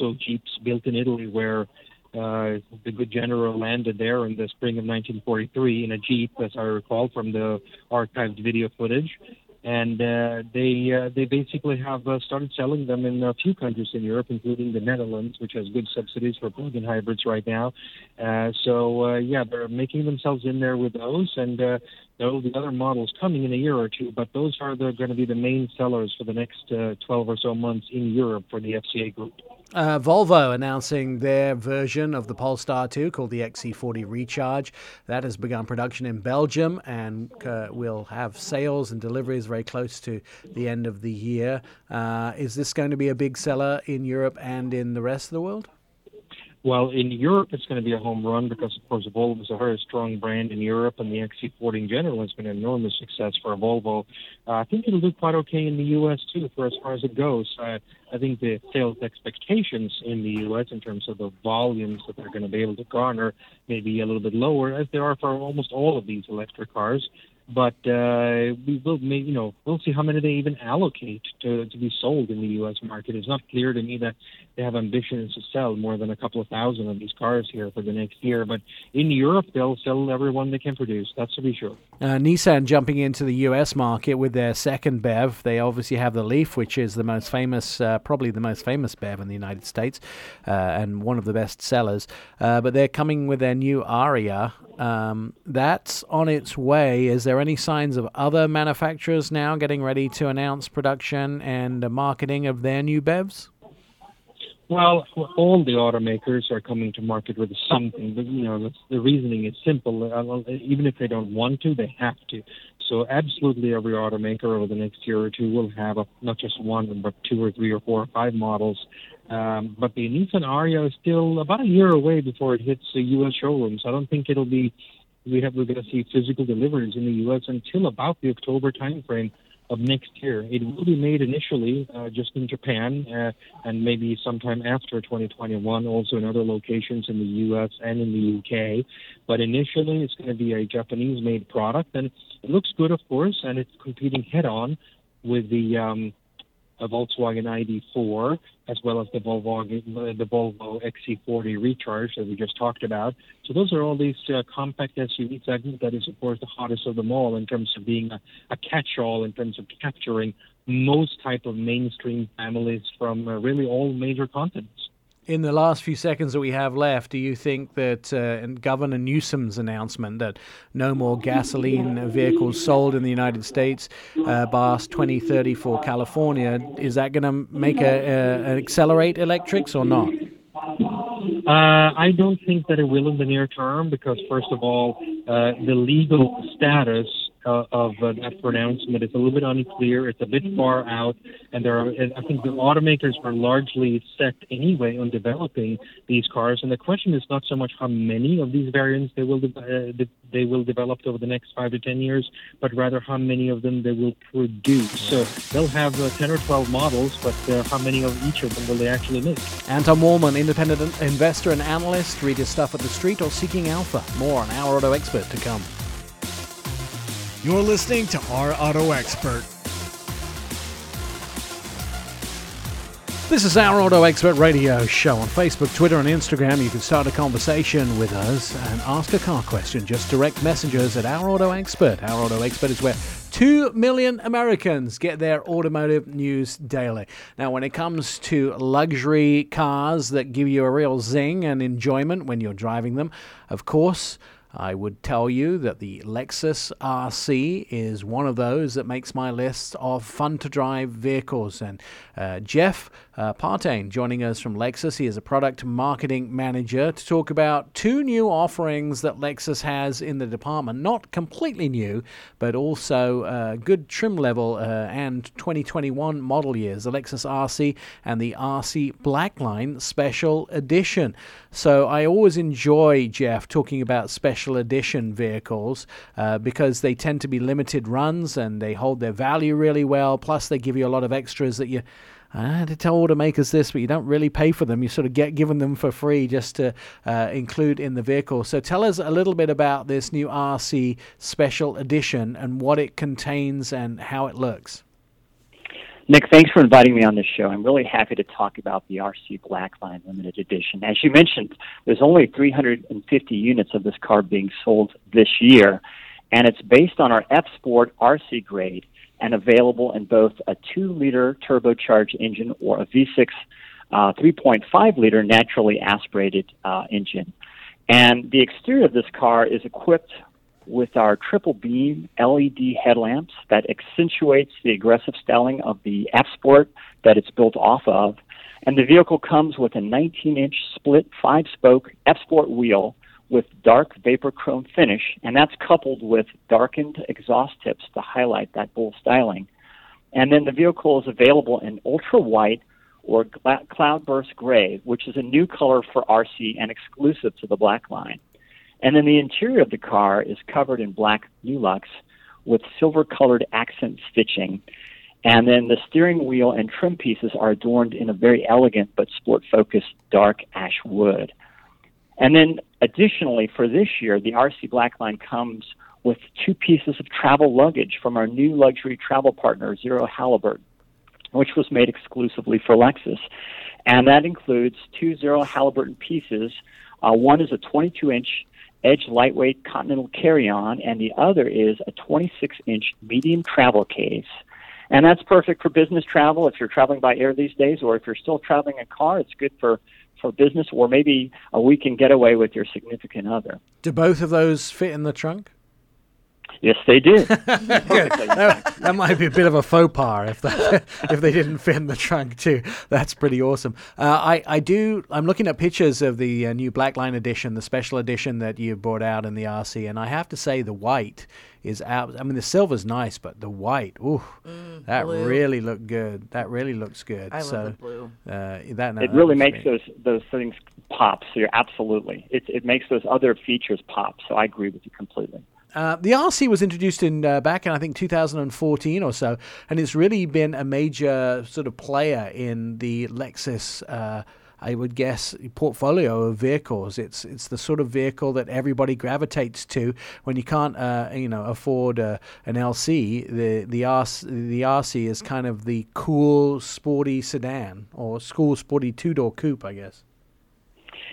also Jeeps built in Italy, where uh, the good general landed there in the spring of 1943 in a Jeep, as I recall from the archived video footage. And uh, they uh, they basically have uh, started selling them in a few countries in Europe, including the Netherlands, which has good subsidies for plug-in hybrids right now. Uh, so uh, yeah, they're making themselves in there with those, and uh, will be other models coming in a year or two. But those are the, going to be the main sellers for the next uh, 12 or so months in Europe for the FCA group. Uh, Volvo announcing their version of the Polestar 2 called the XC40 Recharge. That has begun production in Belgium and uh, will have sales and deliveries very close to the end of the year. Uh, is this going to be a big seller in Europe and in the rest of the world? Well, in Europe, it's going to be a home run because, of course, Volvo is a very strong brand in Europe, and the XC40 in general has been an enormous success for Volvo. Uh, I think it'll do quite okay in the U.S. too, for as far as it goes. Uh, I think the sales expectations in the U.S. in terms of the volumes that they're going to be able to garner may be a little bit lower, as they are for almost all of these electric cars but uh, we will, you know, we'll see how many they even allocate to to be sold in the U.S. market. It's not clear to me that they have ambitions to sell more than a couple of thousand of these cars here for the next year. But in Europe, they'll sell every one they can produce. That's to be sure. Uh, Nissan jumping into the U.S. market with their second BEV. They obviously have the Leaf, which is the most famous, uh, probably the most famous BEV in the United States, uh, and one of the best sellers. Uh, but they're coming with their new Ariya. Um, that's on its way. Is there any signs of other manufacturers now getting ready to announce production and marketing of their new BEVs? Well, all the automakers are coming to market with something, but you know the reasoning is simple. Uh, even if they don't want to, they have to. So absolutely every automaker over the next year or two will have a, not just one, but two or three or four or five models. Um, but the Nissan Ariya is still about a year away before it hits the U.S. showrooms. I don't think it'll be. We have we're going to see physical deliveries in the U.S. until about the October timeframe of next year. It will be made initially uh, just in Japan uh, and maybe sometime after 2021, also in other locations in the U.S. and in the UK. But initially, it's going to be a Japanese-made product, and it looks good, of course, and it's competing head-on with the um, a Volkswagen ID4, as well as the Volvo, the Volvo XC40 Recharge that we just talked about. So those are all these uh, compact SUV segments that is, of course, the hottest of them all in terms of being a, a catch-all in terms of capturing most type of mainstream families from uh, really all major continents in the last few seconds that we have left, do you think that uh, Governor Newsom's announcement that no more gasoline vehicles sold in the United States uh, past 2030 for California, is that going to make a, a, accelerate electrics or not? Uh, I don't think that it will in the near term because, first of all, uh, the legal status uh, of uh, that pronouncement is a little bit unclear. It's a bit far out, and there are. I think the automakers are largely set anyway on developing these cars. And the question is not so much how many of these variants they will de- uh, they will develop over the next five to ten years, but rather how many of them they will produce. So they'll have uh, ten or twelve models, but uh, how many of each of them will they actually make? Anton Wahlman, independent investor and analyst. Read his stuff at TheStreet or Seeking Alpha. More on our auto expert to come. You're listening to Our Auto Expert. This is our Auto Expert Radio Show on Facebook, Twitter, and Instagram. You can start a conversation with us and ask a car question. Just direct messages at Our Auto Expert. Our Auto Expert is where 2 million Americans get their automotive news daily. Now, when it comes to luxury cars that give you a real zing and enjoyment when you're driving them, of course, I would tell you that the Lexus RC is one of those that makes my list of fun to drive vehicles. And uh, Jeff uh, Partain joining us from Lexus. He is a product marketing manager to talk about two new offerings that Lexus has in the department. Not completely new, but also uh, good trim level uh, and 2021 model years the Lexus RC and the RC Blackline Special Edition. So I always enjoy, Jeff, talking about special edition vehicles uh, because they tend to be limited runs and they hold their value really well. Plus, they give you a lot of extras that you. I had to tell automakers this, but you don't really pay for them. You sort of get given them for free just to uh, include in the vehicle. So tell us a little bit about this new RC Special Edition and what it contains and how it looks. Nick, thanks for inviting me on this show. I'm really happy to talk about the RC Blackline Limited Edition. As you mentioned, there's only 350 units of this car being sold this year, and it's based on our F Sport RC grade and available in both a 2 liter turbocharged engine or a V6 uh, 3.5 liter naturally aspirated uh, engine. And the exterior of this car is equipped with our triple beam LED headlamps that accentuates the aggressive styling of the F Sport that it's built off of. And the vehicle comes with a 19 inch split five spoke F Sport wheel with dark vapor chrome finish, and that's coupled with darkened exhaust tips to highlight that bull styling. And then the vehicle is available in ultra white or cloudburst gray, which is a new color for RC and exclusive to the black line. And then the interior of the car is covered in black NuLuxe with silver colored accent stitching. And then the steering wheel and trim pieces are adorned in a very elegant but sport focused dark ash wood. And then additionally, for this year, the RC Blackline comes with two pieces of travel luggage from our new luxury travel partner, Zero Halliburton, which was made exclusively for Lexus. And that includes two Zero Halliburton pieces. Uh, one is a 22 inch Edge lightweight continental carry-on, and the other is a 26-inch medium travel case. And that's perfect for business travel if you're traveling by air these days, or if you're still traveling in car, it's good for for business, or maybe a weekend getaway with your significant other. Do both of those fit in the trunk? Yes, they did. that, that might be a bit of a faux pas if that, if they didn't fit in the trunk too. That's pretty awesome. Uh, I I do. I'm looking at pictures of the uh, new Blackline edition, the special edition that you've brought out in the RC, and I have to say the white is out. I mean, the silver's nice, but the white, ooh, that blue. really looked good. That really looks good. I love so, the blue. Uh, that no, it that really makes great. those those things pop. So you're absolutely. It it makes those other features pop. So I agree with you completely. Uh, the RC was introduced in uh, back in I think 2014 or so, and it's really been a major sort of player in the Lexus. Uh, I would guess portfolio of vehicles. It's it's the sort of vehicle that everybody gravitates to when you can't uh, you know afford uh, an LC. The the RC, the RC is kind of the cool sporty sedan or cool sporty two door coupe, I guess.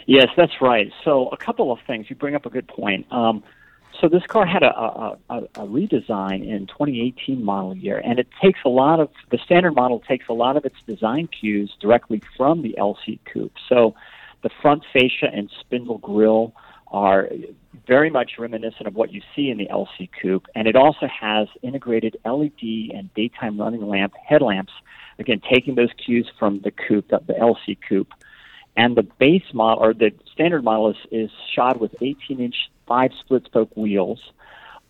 Yes, that's right. So a couple of things. You bring up a good point. Um, so this car had a, a, a, a redesign in 2018 model year, and it takes a lot of the standard model takes a lot of its design cues directly from the LC coupe. So the front fascia and spindle grille are very much reminiscent of what you see in the LC coupe, and it also has integrated LED and daytime running lamp headlamps. Again, taking those cues from the coupe, the, LC coupe and the base model or the standard model is, is shod with 18 inch five split spoke wheels.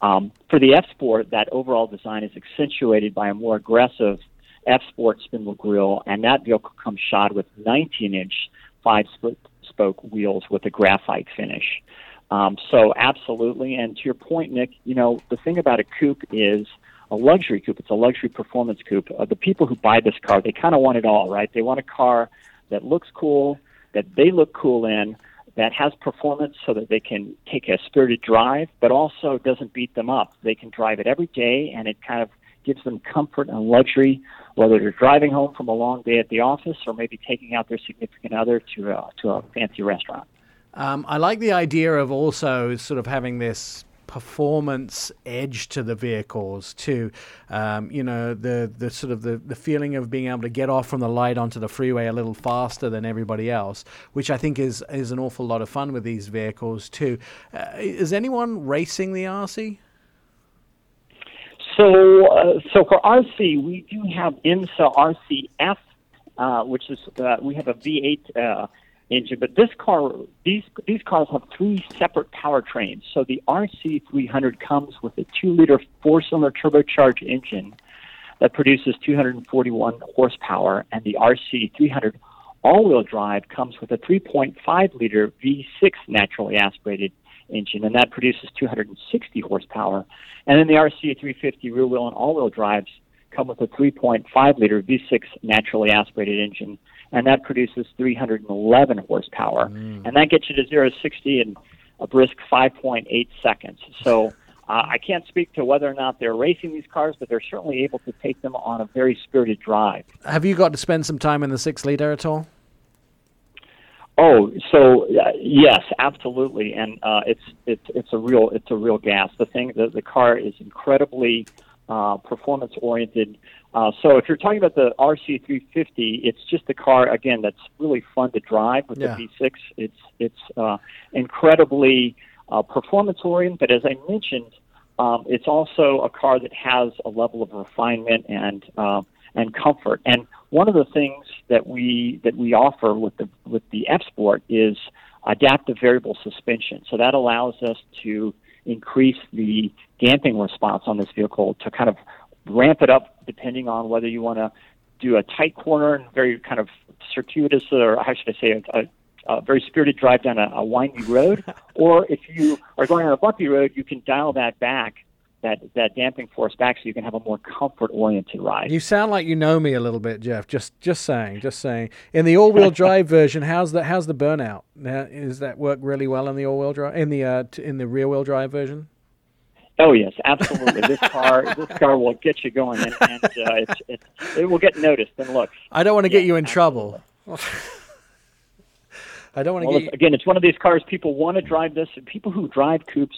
Um, for the F Sport, that overall design is accentuated by a more aggressive F Sport spindle grille, and that vehicle comes shod with 19 inch five split spoke wheels with a graphite finish. Um, so absolutely, and to your point, Nick, you know the thing about a coupe is a luxury coupe. It's a luxury performance coupe. Uh, the people who buy this car, they kind of want it all, right? They want a car that looks cool, that they look cool in, that has performance so that they can take a spirited drive, but also doesn't beat them up. They can drive it every day, and it kind of gives them comfort and luxury, whether they're driving home from a long day at the office or maybe taking out their significant other to a, to a fancy restaurant. Um, I like the idea of also sort of having this performance edge to the vehicles too. Um, you know, the the sort of the, the feeling of being able to get off from the light onto the freeway a little faster than everybody else, which I think is is an awful lot of fun with these vehicles too. Uh, is anyone racing the RC? So, uh, so for RC, we do have IMSA RCF, uh, which is uh, we have a V8 uh, engine, but this car, these these cars have three separate powertrains. So the RC300 comes with a two-liter four-cylinder turbocharged engine that produces 241 horsepower, and the RC300 all-wheel drive comes with a 3.5-liter V6 naturally aspirated engine, and that produces 260 horsepower. And then the RC350 rear-wheel and all-wheel drives come with a 3.5-liter V6 naturally aspirated engine, and that produces 311 horsepower, and that gets you to 0 to 60 in a brisk 5.8 seconds. So. Uh, I can't speak to whether or not they're racing these cars, but they're certainly able to take them on a very spirited drive. Have you got to spend some time in the six liter at all? Oh, so uh, yes, absolutely, and uh, it's it's it's a real it's a real gas. The thing the the car is incredibly uh, performance oriented. Uh, so if you're talking about the RC350, it's just a car again that's really fun to drive with Yeah. the V6. It's it's uh, incredibly uh, performance oriented, but as I mentioned, um, it's also a car that has a level of refinement and uh, and comfort. And one of the things that we that we offer with the with the F Sport is adaptive variable suspension. So that allows us to increase the damping response on this vehicle to kind of ramp it up depending on whether you want to do a tight corner and very kind of circuitous or how should I say a, a, a very spirited drive down a, a windy road, or if you are going on a bumpy road, you can dial that back, that that damping force back, so you can have a more comfort-oriented ride. You sound like you know me a little bit, Jeff. Just just saying, just saying. In the all-wheel drive version, how's the how's the burnout? Now, Does that work really well in the all-wheel drive in the uh, t- in the rear-wheel drive version? Oh yes, absolutely. this car, this car will get you going, and, and uh, it's, it's, it will get noticed and look. I don't want to get you in trouble. I don't want to Well, get it's- again, it's one of these cars people want to drive this. and People who drive coupes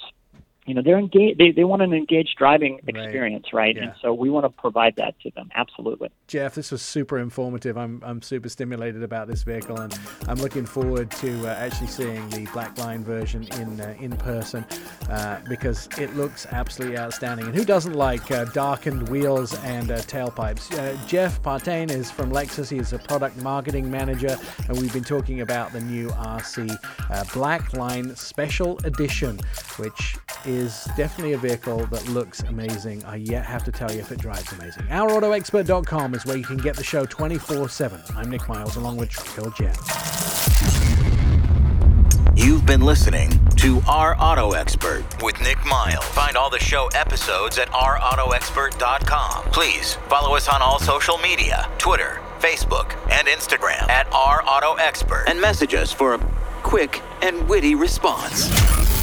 you know they're engaged they, they want an engaged driving experience right, Yeah. and so we want to provide that to them absolutely Jeff, this was super informative. I'm, I'm super stimulated about this vehicle, and I'm looking forward to uh, actually seeing the Black Line version in uh, in person uh, because it looks absolutely outstanding. And who doesn't like uh, darkened wheels and uh, tailpipes? Uh, Jeff Partain is from Lexus. He's a product marketing manager, and we've been talking about the new RC uh, Black Line Special Edition, which is definitely a vehicle that looks amazing. I yet have to tell you if it drives amazing. OurAutoExpert.com is where you can get the show 24 7. I'm Nick Miles along with Trico Jen. You've been listening to Our Auto Expert with Nick Miles. Find all the show episodes at ourautoexpert.com. Please follow us on all social media Twitter, Facebook, and Instagram at Our Auto Expert and message us for a quick and witty response.